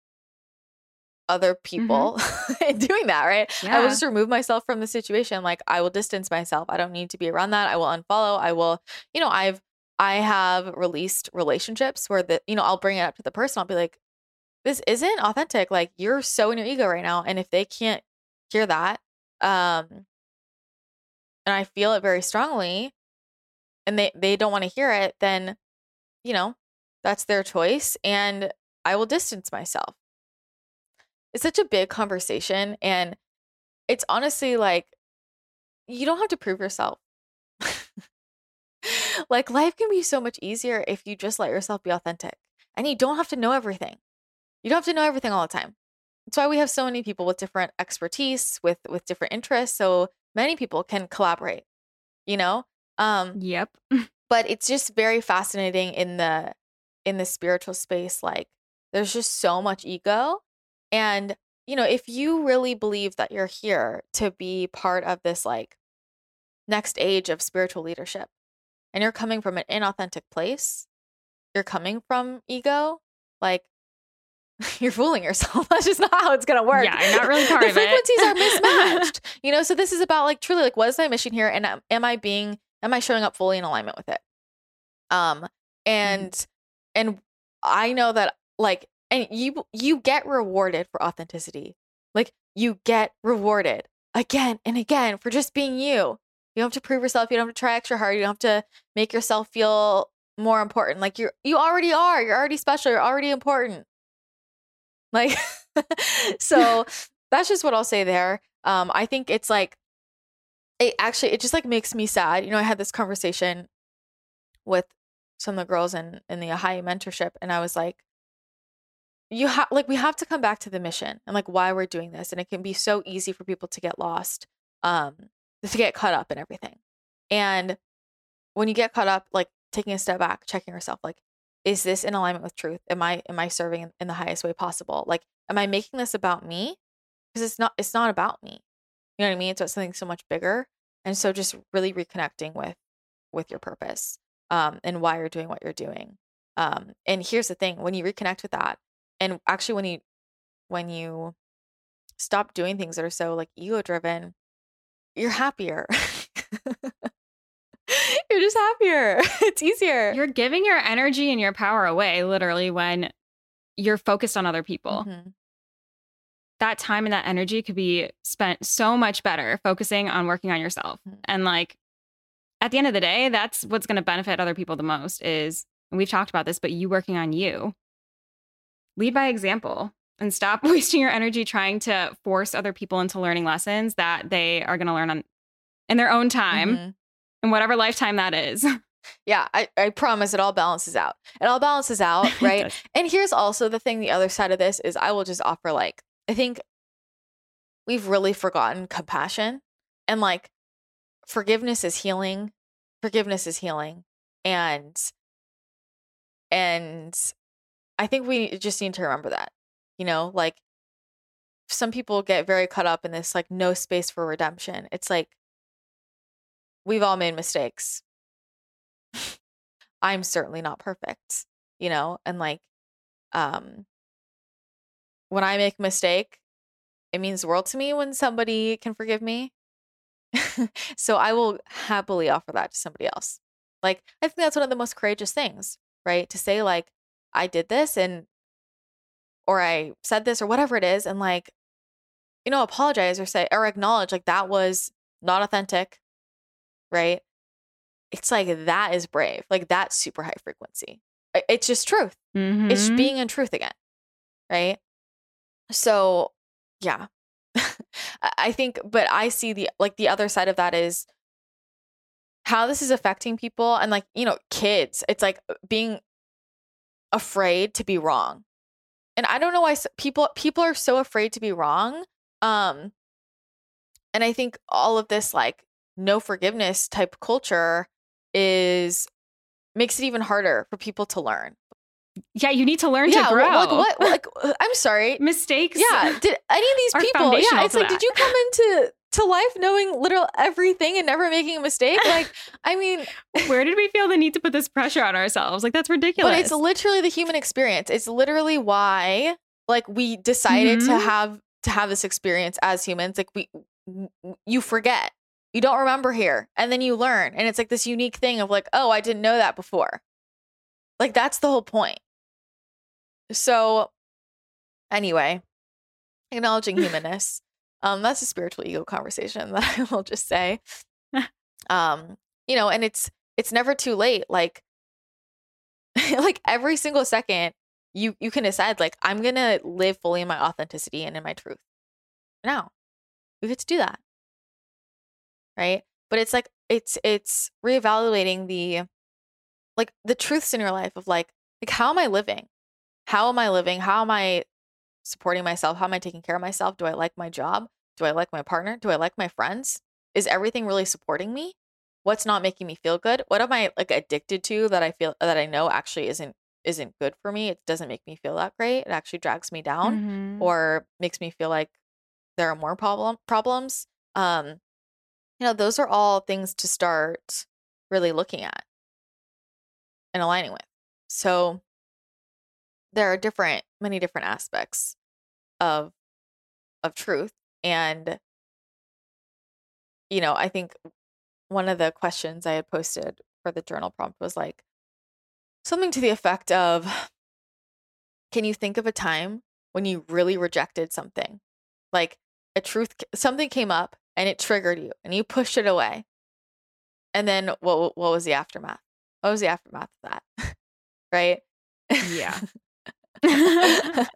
S1: other people in doing that, right? I will just remove myself from the situation. Like I will distance myself. I don't need to be around that. I will unfollow. I will, you know, I've I have released relationships where the, you know, I'll bring it up to the person. I'll be like, this isn't authentic. Like you're so in your ego right now. And if they can't hear that, um, and I feel it very strongly, and they they don't want to hear it, then, you know, that's their choice, and I will distance myself. It's such a big conversation, and it's honestly like you don't have to prove yourself. like life can be so much easier if you just let yourself be authentic, and you don't have to know everything. You don't have to know everything all the time. That's why we have so many people with different expertise, with with different interests. So many people can collaborate. You know, um,
S2: Yep.
S1: but it's just very fascinating in the in the spiritual space. Like there's just so much ego, and you know, if you really believe that you're here to be part of this like next age of spiritual leadership, and you're coming from an inauthentic place, you're coming from ego, like you're fooling yourself. That's just not how it's gonna work.
S2: Yeah, I'm not really part
S1: the
S2: of it.
S1: frequencies are mismatched. you know, so this is about like truly like what is my mission here, and am, am I being am I showing up fully in alignment with it? Um, and and I know that like and you you get rewarded for authenticity. Like you get rewarded again and again for just being you. You don't have to prove yourself. You don't have to try extra hard. You don't have to make yourself feel more important. Like you're you already are. You're already special. You're already important. Like so that's just what I'll say there. Um I think it's like it actually it just like makes me sad. You know, I had this conversation with some of the girls in in the Ahai mentorship and I was like you have like we have to come back to the mission and like why we're doing this and it can be so easy for people to get lost um to get caught up in everything. And when you get caught up like taking a step back, checking yourself like is this in alignment with truth? Am I am I serving in, the highest way possible? Like am I making this about me? Because it's not it's not about me. You know what I mean? It's about something so much bigger. And so just really reconnecting with with your purpose um, and why you're doing what you're doing. Um, and here's the thing: when you reconnect with that, and actually when you when you stop doing things that are so like ego driven, you're happier. you're just happier. It's easier.
S2: You're giving your energy and your power away literally when you're focused on other people.
S1: Mhm.
S2: That time and that energy could be spent so much better focusing on working on yourself.
S1: Mhm.
S2: And like at the end of the day, that's what's going to benefit other people the most is and we've talked about this, but you working on you. Lead by example and stop wasting your energy trying to force other people into learning lessons that they are going to learn on in their own time
S1: Mhm.
S2: In whatever lifetime that is.
S1: Yeah, I, I promise it all balances out. It all balances out, right? and here's also the thing the other side of this is I will just offer like, I think we've really forgotten compassion and like forgiveness is healing. Forgiveness is healing. And, and I think we just need to remember that, you know, like some people get very caught up in this like no space for redemption. It's like, we've all made mistakes. I'm certainly not perfect, you know, and like um when I make a mistake, it means the world to me when somebody can forgive me. so I will happily offer that to somebody else. Like I think that's one of the most courageous things, right? To say like I did this and or I said this or whatever it is and like you know, apologize or say or acknowledge like that was not authentic, right? It's like that is brave. Like that's super high frequency. It's just truth.
S2: Mm-hmm.
S1: It's being in truth again, right? So, yeah. I think but I see the like the other side of that is how this is affecting people and like, you know, kids. It's like being afraid to be wrong. And I don't know why people people are so afraid to be wrong. Um and I think all of this like no forgiveness type culture is makes it even harder for people to learn.
S2: Yeah, you need to learn
S1: yeah,
S2: to grow.
S1: Like what? Like I'm sorry.
S2: Mistakes.
S1: Yeah. Did any of these people? Yeah, it's like,
S2: that.
S1: did you come into to life knowing literal everything and never making a mistake? Like, I mean,
S2: where did we feel the need to put this pressure on ourselves? Like that's ridiculous.
S1: But it's literally the human experience. It's literally why, like, we decided mm-hmm. to have to have this experience as humans. Like, we you forget you don't remember here. And then you learn. And it's like this unique thing of like, oh, I didn't know that before. Like that's the whole point. So anyway, acknowledging humanness. Um, that's a spiritual ego conversation that I will just say. um, you know, and it's it's never too late. Like like every single second you you can decide like I'm gonna live fully in my authenticity and in my truth. Now, we get to do that right? But it's like it's it's reevaluating the like the truths in your life of like like how am I living? How am I living? How am I supporting myself? How am I taking care of myself? Do I like my job? Do I like my partner? Do I like my friends? Is everything really supporting me? What's not making me feel good? What am I like addicted to that I feel that I know actually isn't isn't good for me? It doesn't make me feel that great. It actually drags me down
S2: mm-hmm.
S1: or makes me feel like there are more problem problems. Um you know, those are all things to start really looking at and aligning with. So there are different, many different aspects of of truth. And you know, I think one of the questions I had posted for the journal prompt was like something to the effect of can you think of a time when you really rejected something? Like a truth something came up and it triggered you and you pushed it away. And then what what was the aftermath? What was the aftermath of that? right?
S2: Yeah.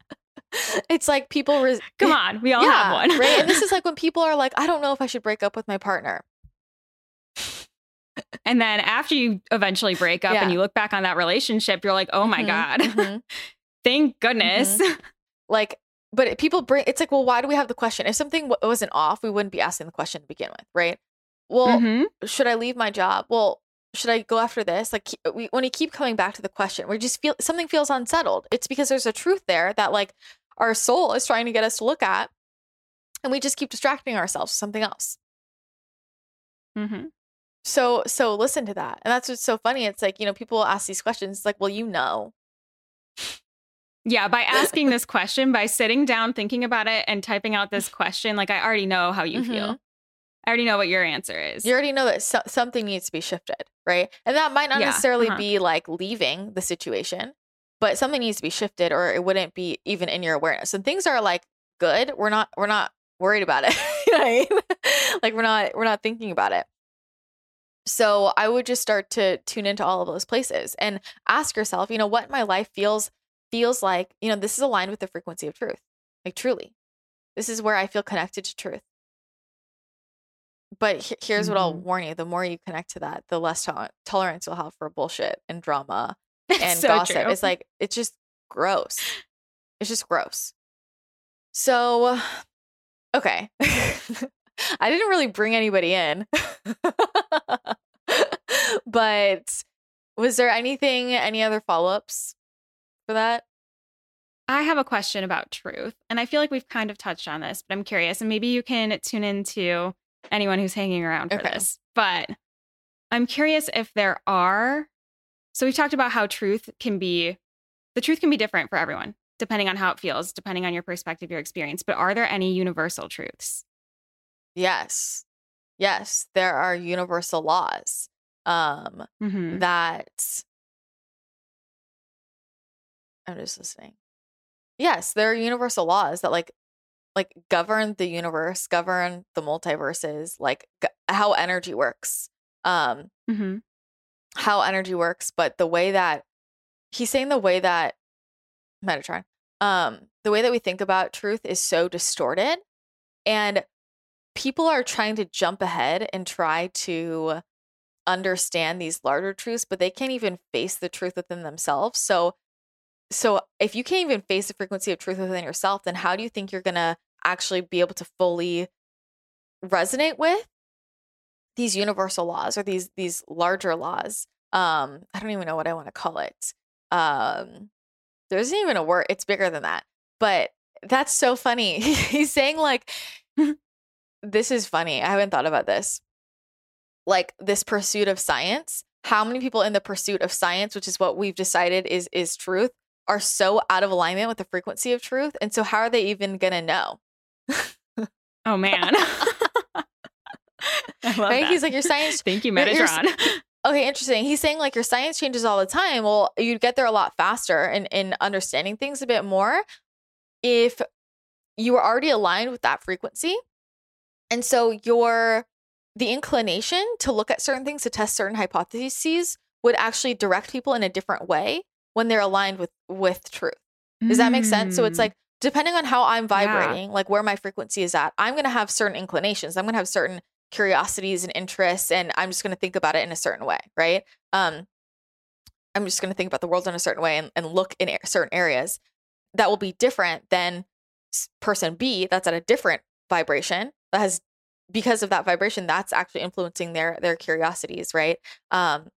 S1: it's like people res-
S2: Come on, we all yeah, have one.
S1: right? And this is like when people are like, I don't know if I should break up with my partner.
S2: And then after you eventually break up yeah. and you look back on that relationship, you're like, oh my mm-hmm, God. Mm-hmm. Thank goodness.
S1: Mm-hmm. Like but people bring it's like well why do we have the question? If something wasn't off we wouldn't be asking the question to begin with right? Well mm-hmm. should i leave my job? Well should i go after this? Like we, when you keep coming back to the question we just feel something feels unsettled. It's because there's a truth there that like our soul is trying to get us to look at and we just keep distracting ourselves with something else.
S2: Mm-hmm.
S1: so so listen to that. And that's what's so funny. It's like you know people ask these questions it's like well you know
S2: yeah, by asking this question, by sitting down, thinking about it, and typing out this question, like I already know how you mm-hmm. feel. I already know what your answer is.
S1: You already know that so- something needs to be shifted, right? And that might not yeah, necessarily uh-huh. be like leaving the situation, but something needs to be shifted, or it wouldn't be even in your awareness. And things are like good. We're not. We're not worried about it. you know I mean? like we're not. We're not thinking about it. So I would just start to tune into all of those places and ask yourself, you know, what my life feels feels like, you know, this is aligned with the frequency of truth. Like truly. This is where I feel connected to truth. But he- here's mm-hmm. what I'll mm-hmm. warn you: the more you connect to that, the less to- tolerance you'll have for bullshit and drama and so gossip. True. It's like it's just gross. It's just gross. So, okay, I didn't really bring anybody in, but was there anything, any other follow ups for that?
S2: I have a question about truth, and I feel like we've kind of touched on this, but I'm curious, and maybe you can tune into anyone who's hanging around for okay. this. But I'm curious if there are. So we've talked about how truth can be, the truth can be different for everyone, depending on how it feels, depending on your perspective, your experience. But are there any universal truths?
S1: Yes. Yes, there are universal laws um, mm-hmm. that I'm just listening. Yes, there are universal laws that like like govern the universe, govern the multiverses, like g- how energy works. Um
S2: hmm
S1: how energy works, but the way that he's saying the way that Metatron, um, the way that we think about truth is so distorted, and people are trying to jump ahead and try to understand these larger truths, but they can't even face the truth within themselves. So, so if you can't even face the frequency of truth within yourself, then how do you think you're gonna actually be able to fully resonate with these universal laws or these these larger laws? Um, I don't even know what I want to call it. Um, there isn't even a word. It's bigger than that. But that's so funny. He's saying like, this is funny. I haven't thought about this. Like this pursuit of science. How many people in the pursuit of science, which is what we've decided is is truth, are so out of alignment with the frequency of truth? And so, how are they even gonna know?
S2: Oh man. I love
S1: right?
S2: that.
S1: He's like, your science
S2: Thank you,
S1: You're- you're Okay, interesting. He's saying like your science changes all the time. Well, you'd get there a lot faster in, in understanding things a bit more if you were already aligned with that frequency. And so your the inclination to look at certain things, to test certain hypotheses, would actually direct people in a different way when they're aligned with with truth. Does that make sense? So it's
S2: Mm.
S1: like depending on how I'm
S2: Yeah.
S1: vibrating, like where my frequency is at, I'm going to have certain inclinations. I'm going to have certain curiosities and interests and I'm just going to think about it in a certain way, right? Um I'm just going to think about the world in a certain way and, and look in a- certain areas that will be different than person B that's at a different vibration that has because of that vibration that's actually influencing their their curiosities, right? Um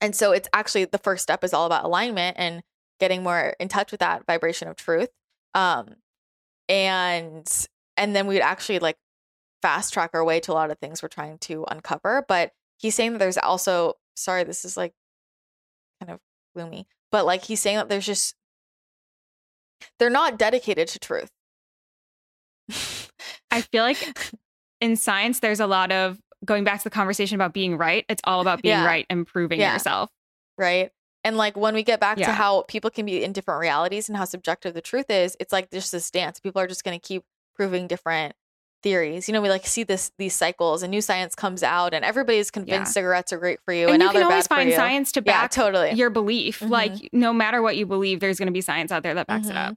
S1: and so it's actually the first step is all about alignment and getting more in touch with that vibration of truth. Um and and then we'd actually like fast track our way to a lot of things we're trying to uncover. But he's saying that there's also sorry, this is like kind of gloomy, but like he's saying that there's just they're not dedicated to truth.
S2: I feel like in science, there's a lot of going back to the conversation about being right. It's all about being
S1: Yeah.
S2: right and proving
S1: Yeah.
S2: yourself.
S1: right? And like when we get back to how people can be in different realities and how subjective the truth is, it's like just this dance. People are just going to keep proving different theories. You know, we like see this these cycles, and new science comes out, and everybody's convinced
S2: Yeah.
S1: cigarettes are great for you,
S2: And,
S1: and,
S2: you
S1: now
S2: can
S1: they're
S2: always
S1: bad
S2: find science to back yeah,
S1: totally.
S2: your belief.
S1: Mhm.
S2: Like no matter what you believe, there's going to be science out there that backs it up.
S1: Mhm.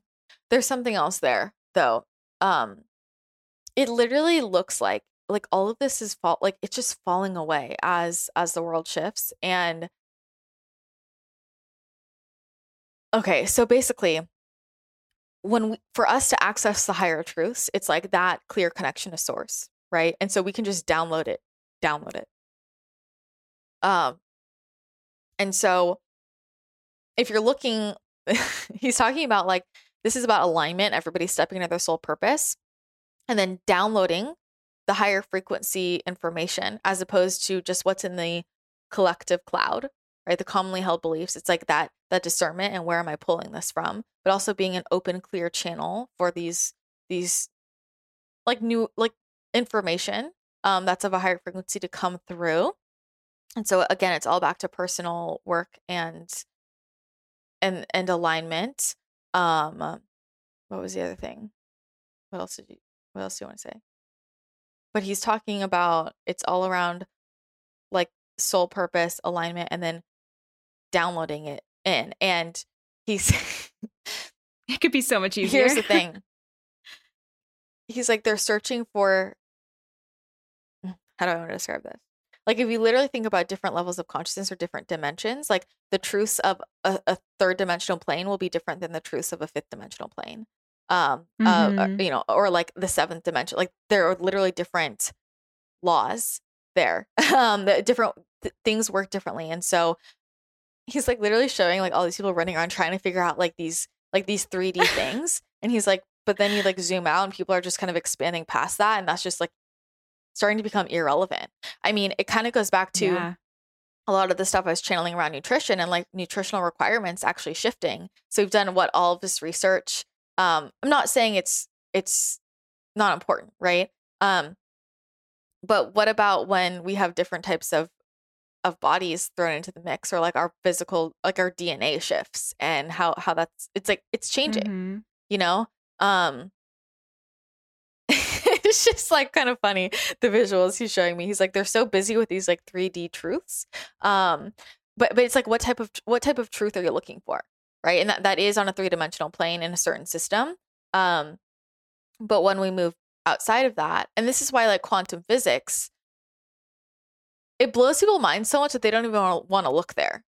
S1: There's something else there though. Um, it literally looks like like all of this is fall like it's just falling away as as the world shifts and okay so basically when we, for us to access the higher truths it's like that clear connection to source right? And so we can just download it download it. Um and so if you're looking he's talking about like this is about alignment everybody stepping into their soul purpose and then downloading the higher frequency information as opposed to just what's in the collective cloud right? The commonly held beliefs it's like that that discernment and where am i pulling this from but also being an open clear channel for these these like new like information um that's of a higher frequency to come through. And so again it's all back to personal work and and and alignment. Um what was the other thing? What else did you what else do you want to say but he's talking about it's all around like soul purpose alignment and then downloading it in and he's
S2: It could be so much easier.
S1: here's the thing. He's like they're searching for mm, how do i want to describe this? Like if you literally think about different levels of consciousness or different dimensions like the truths of a, a third dimensional plane will be different than the truths of a fifth dimensional plane um uh,
S2: Mhm.
S1: you know or like the seventh dimension like there are literally different laws there um the different th- things work differently and so he's like literally showing like all these people running around trying to figure out like these like these 3D things and he's like but then you like zoom out and people are just kind of expanding past that and that's just like starting to become irrelevant. I mean, it kind of goes back to
S2: Yeah.
S1: a lot of the stuff I was channeling around nutrition and like nutritional requirements actually shifting. So we've done what all of this research. Um, I'm not saying it's it's not important, right? Um, but what about when we have different types of of bodies thrown into the mix, or like our physical, like our DNA shifts, and how how that's it's like it's changing,
S2: Mhm.
S1: you know? Um, it's just like kind of funny the visuals he's showing me. He's like they're so busy with these like 3D truths. Um but but it's like what type of what type of truth are you looking for? Right? And that, that is on a three-dimensional plane in a certain system. Um but when we move outside of that, and this is why like quantum physics it blows people's minds so much that they don't even want to look there.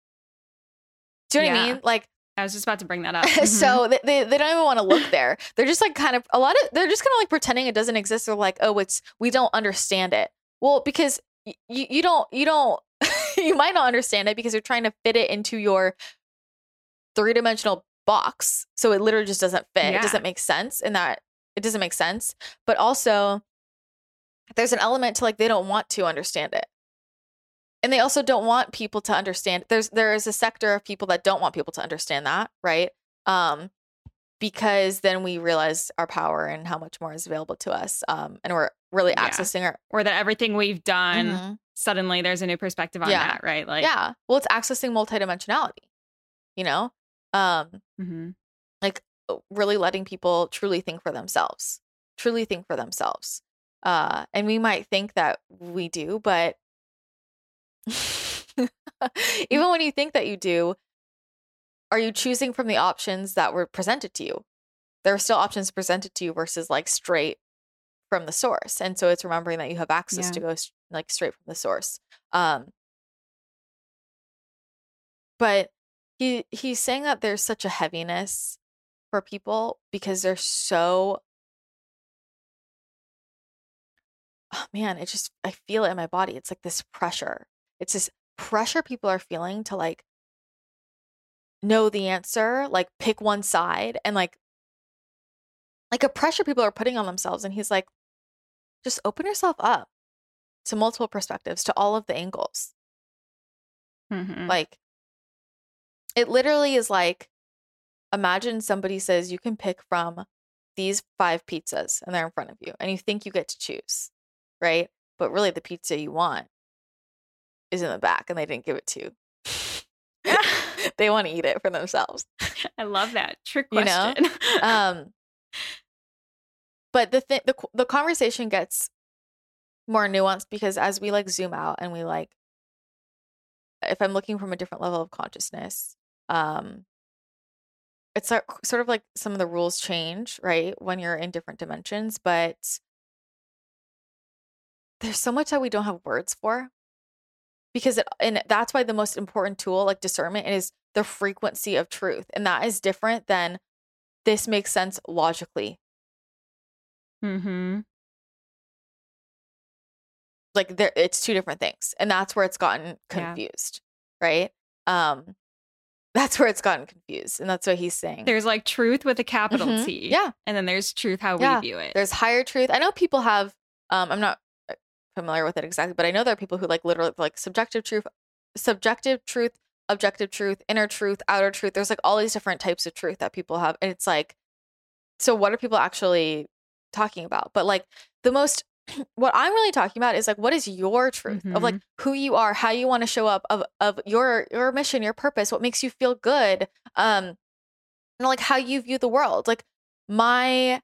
S1: Do you know yeah. what I mean? Like
S2: I was just about to bring that up.
S1: Mm-hmm. so they, they, they don't even want to look there. They're just like kind of a lot of they're just kind of like pretending it doesn't exist. They're like, oh, it's we don't understand it. Well, because you you don't you don't you might not understand it because you're trying to fit it into your three dimensional box. So it literally just doesn't fit. Yeah. It doesn't make sense in that it doesn't make sense. But also there's an element to like they don't want to understand it and they also don't want people to understand there's there is a sector of people that don't want people to understand that right um because then we realize our power and how much more is available to us um and we're really yeah. accessing our
S2: or that everything we've done mm-hmm. suddenly there's a new perspective on
S1: yeah.
S2: that right
S1: like yeah well it's accessing multidimensionality you know um mm-hmm. like really letting people truly think for themselves truly think for themselves uh and we might think that we do but Even when you think that you do, are you choosing from the options that were presented to you? There are still options presented to you versus like straight from the source. And so it's remembering that you have access yeah. to go like straight from the source. Um but he he's saying that there's such a heaviness for people because they're so oh man, it just I feel it in my body. It's like this pressure it's this pressure people are feeling to like know the answer, like pick one side and like like a pressure people are putting on themselves and he's like just open yourself up to multiple perspectives, to all of the angles. Mm-hmm. Like it literally is like imagine somebody says you can pick from these five pizzas and they're in front of you and you think you get to choose, right? But really the pizza you want is in the back and they didn't give it to you. they want to eat it for themselves.
S2: I love that trick question.
S1: You know? um, but the thing, the the conversation gets more nuanced because as we like zoom out and we like, if I'm looking from a different level of consciousness, um, it's sort of like some of the rules change, right? When you're in different dimensions, but there's so much that we don't have words for because it, and that's why the most important tool like discernment is the frequency of truth and that is different than this makes sense logically
S2: mm-hmm
S1: like there it's two different things and that's where it's gotten confused yeah. right um that's where it's gotten confused and that's what he's saying
S2: there's like truth with a capital
S1: Mhm.
S2: T
S1: yeah
S2: and then there's truth how
S1: Yeah.
S2: we view it
S1: there's higher truth i know people have um i'm not familiar with it exactly, but I know there are people who like literally like subjective truth, subjective truth, objective truth, inner truth, outer truth. There's like all these different types of truth that people have. And it's like, so what are people actually talking about? But like the most what I'm really talking about is like what is your truth mm-hmm. of like mm-hmm. who you are, how you want to show up, of of your your mission, your purpose, what makes you feel good, um, and like how you view the world. Like my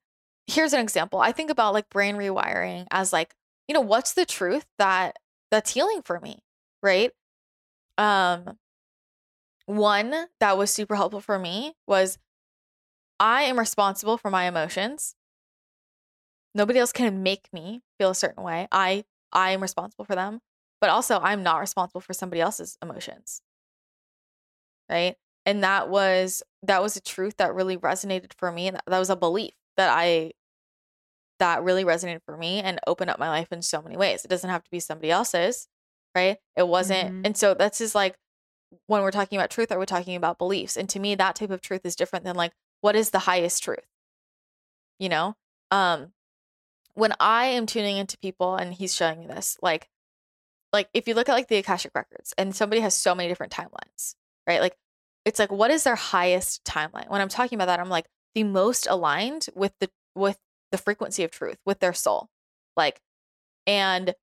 S1: here's an example. I think about like brain rewiring as like you know, what's the truth that that's healing for me, right? Um one that was super helpful for me was I am responsible for my emotions. Nobody else can make me feel a certain way. I I am responsible for them, but also I'm not responsible for somebody else's emotions. Right? And that was that was a truth that really resonated for me and that, that was a belief that I that really resonated for me and opened up my life in so many ways. It doesn't have to be somebody else's, right? It wasn't. Mm-hmm. And so that's just like when we're talking about truth, are we talking about beliefs? And to me, that type of truth is different than like, what is the highest truth? You know? Um, when I am tuning into people and he's showing me this, like, like if you look at like the Akashic records and somebody has so many different timelines, right? Like it's like what is their highest timeline? When I'm talking about that, I'm like the most aligned with the with the frequency of truth with their soul. Like, and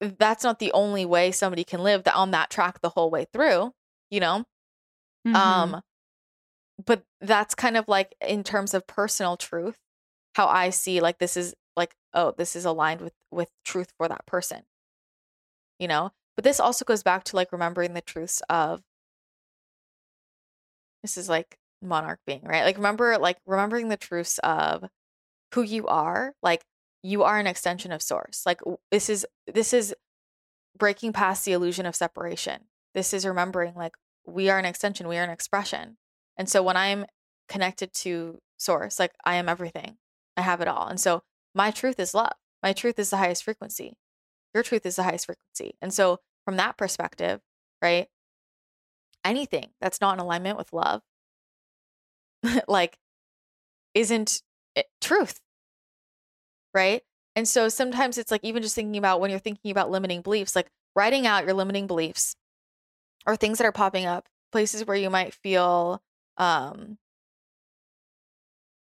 S1: that's not the only way somebody can live that on that track the whole way through, you know? Mm-hmm. Um, but that's kind of like in terms of personal truth, how I see like this is like oh this is aligned with with truth for that person. You know? But this also goes back to like remembering the truths of this is like monarch being, right? Like remember like remembering the truths of who you are, like you are an extension of source. Like this is this is breaking past the illusion of separation. This is remembering like we are an extension, we are an expression. And so when I'm connected to source, like I am everything. I have it all. And so my truth is love. My truth is the highest frequency. Your truth is the highest frequency. And so from that perspective, right? Anything that's not in alignment with love like isn't it, truth. Right? And so sometimes it's like even just thinking about when you're thinking about limiting beliefs, like writing out your limiting beliefs or things that are popping up, places where you might feel um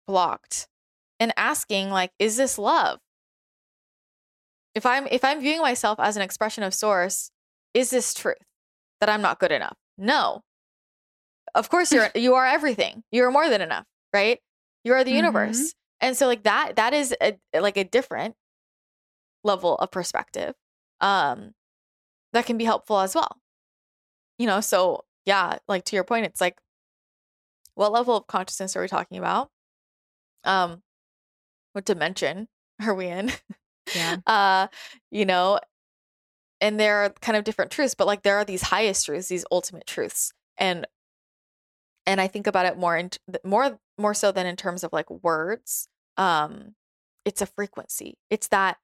S1: blocked and asking like is this love? If I'm if I'm viewing myself as an expression of source, is this truth that I'm not good enough? No. Of course you're you are everything. You're more than enough, right? You are the mm-hmm. universe. And so like that that is a, like a different level of perspective um that can be helpful as well. You know, so yeah, like to your point it's like what level of consciousness are we talking about? Um what dimension are we in?
S2: Yeah.
S1: uh you know, and there are kind of different truths, but like there are these highest truths, these ultimate truths. And and I think about it more in more more so than in terms of like words. Um, it's a frequency. It's that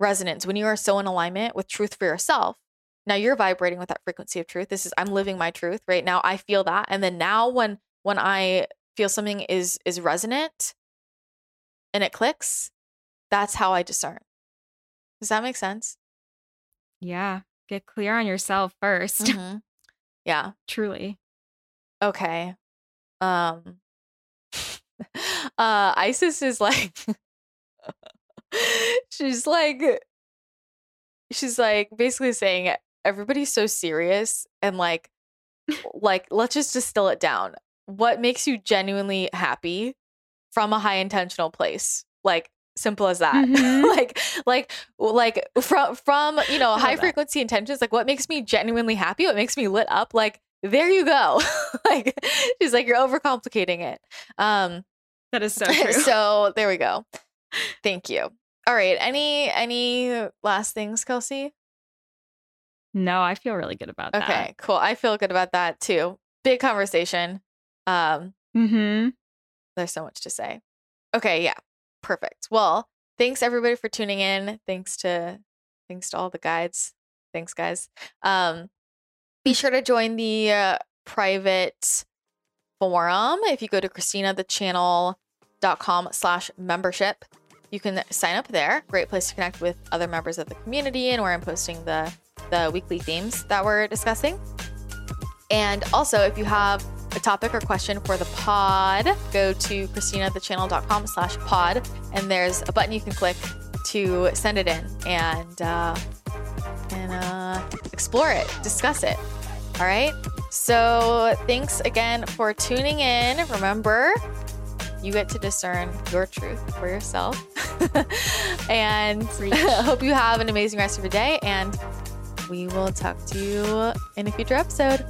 S1: resonance when you are so in alignment with truth for yourself. Now you're vibrating with that frequency of truth. This is I'm living my truth right now. I feel that, and then now when when I feel something is is resonant and it clicks, that's how I discern. Does that make sense?
S2: Yeah. Get clear on yourself 1st
S1: mm-hmm. Yeah.
S2: Truly.
S1: Okay. Um uh Isis is like she's like she's like basically saying everybody's so serious and like like let's just distill it down. What makes you genuinely happy from a high intentional place? Like simple as that mm-hmm. like like like from from you know high frequency intentions like what makes me genuinely happy what makes me lit up like there you go. like she's like, you're overcomplicating it. Um
S2: that is so true.
S1: so there we go. Thank you. All right. Any any last things, Kelsey?
S2: No, I feel really good about that.
S1: Okay, cool. I feel good about that too. Big conversation. Um
S2: mm-hmm.
S1: There's so much to say. Okay, yeah. Perfect. Well, thanks everybody for tuning in. Thanks to thanks to all the guides. Thanks, guys. Um, be sure to join the uh, private forum. If you go to christinathechannel.com slash membership, you can sign up there. Great place to connect with other members of the community and where I'm posting the, the weekly themes that we're discussing. And also, if you have topic or question for the pod, go to christinathechannel.com slash pod, and there's a button you can click to send it in. And uh, and uh, explore it, discuss it. All right. So thanks again for tuning in. Remember, you get to discern your truth for yourself. and hope you have an amazing rest of your day. And we will talk to you in a future episode.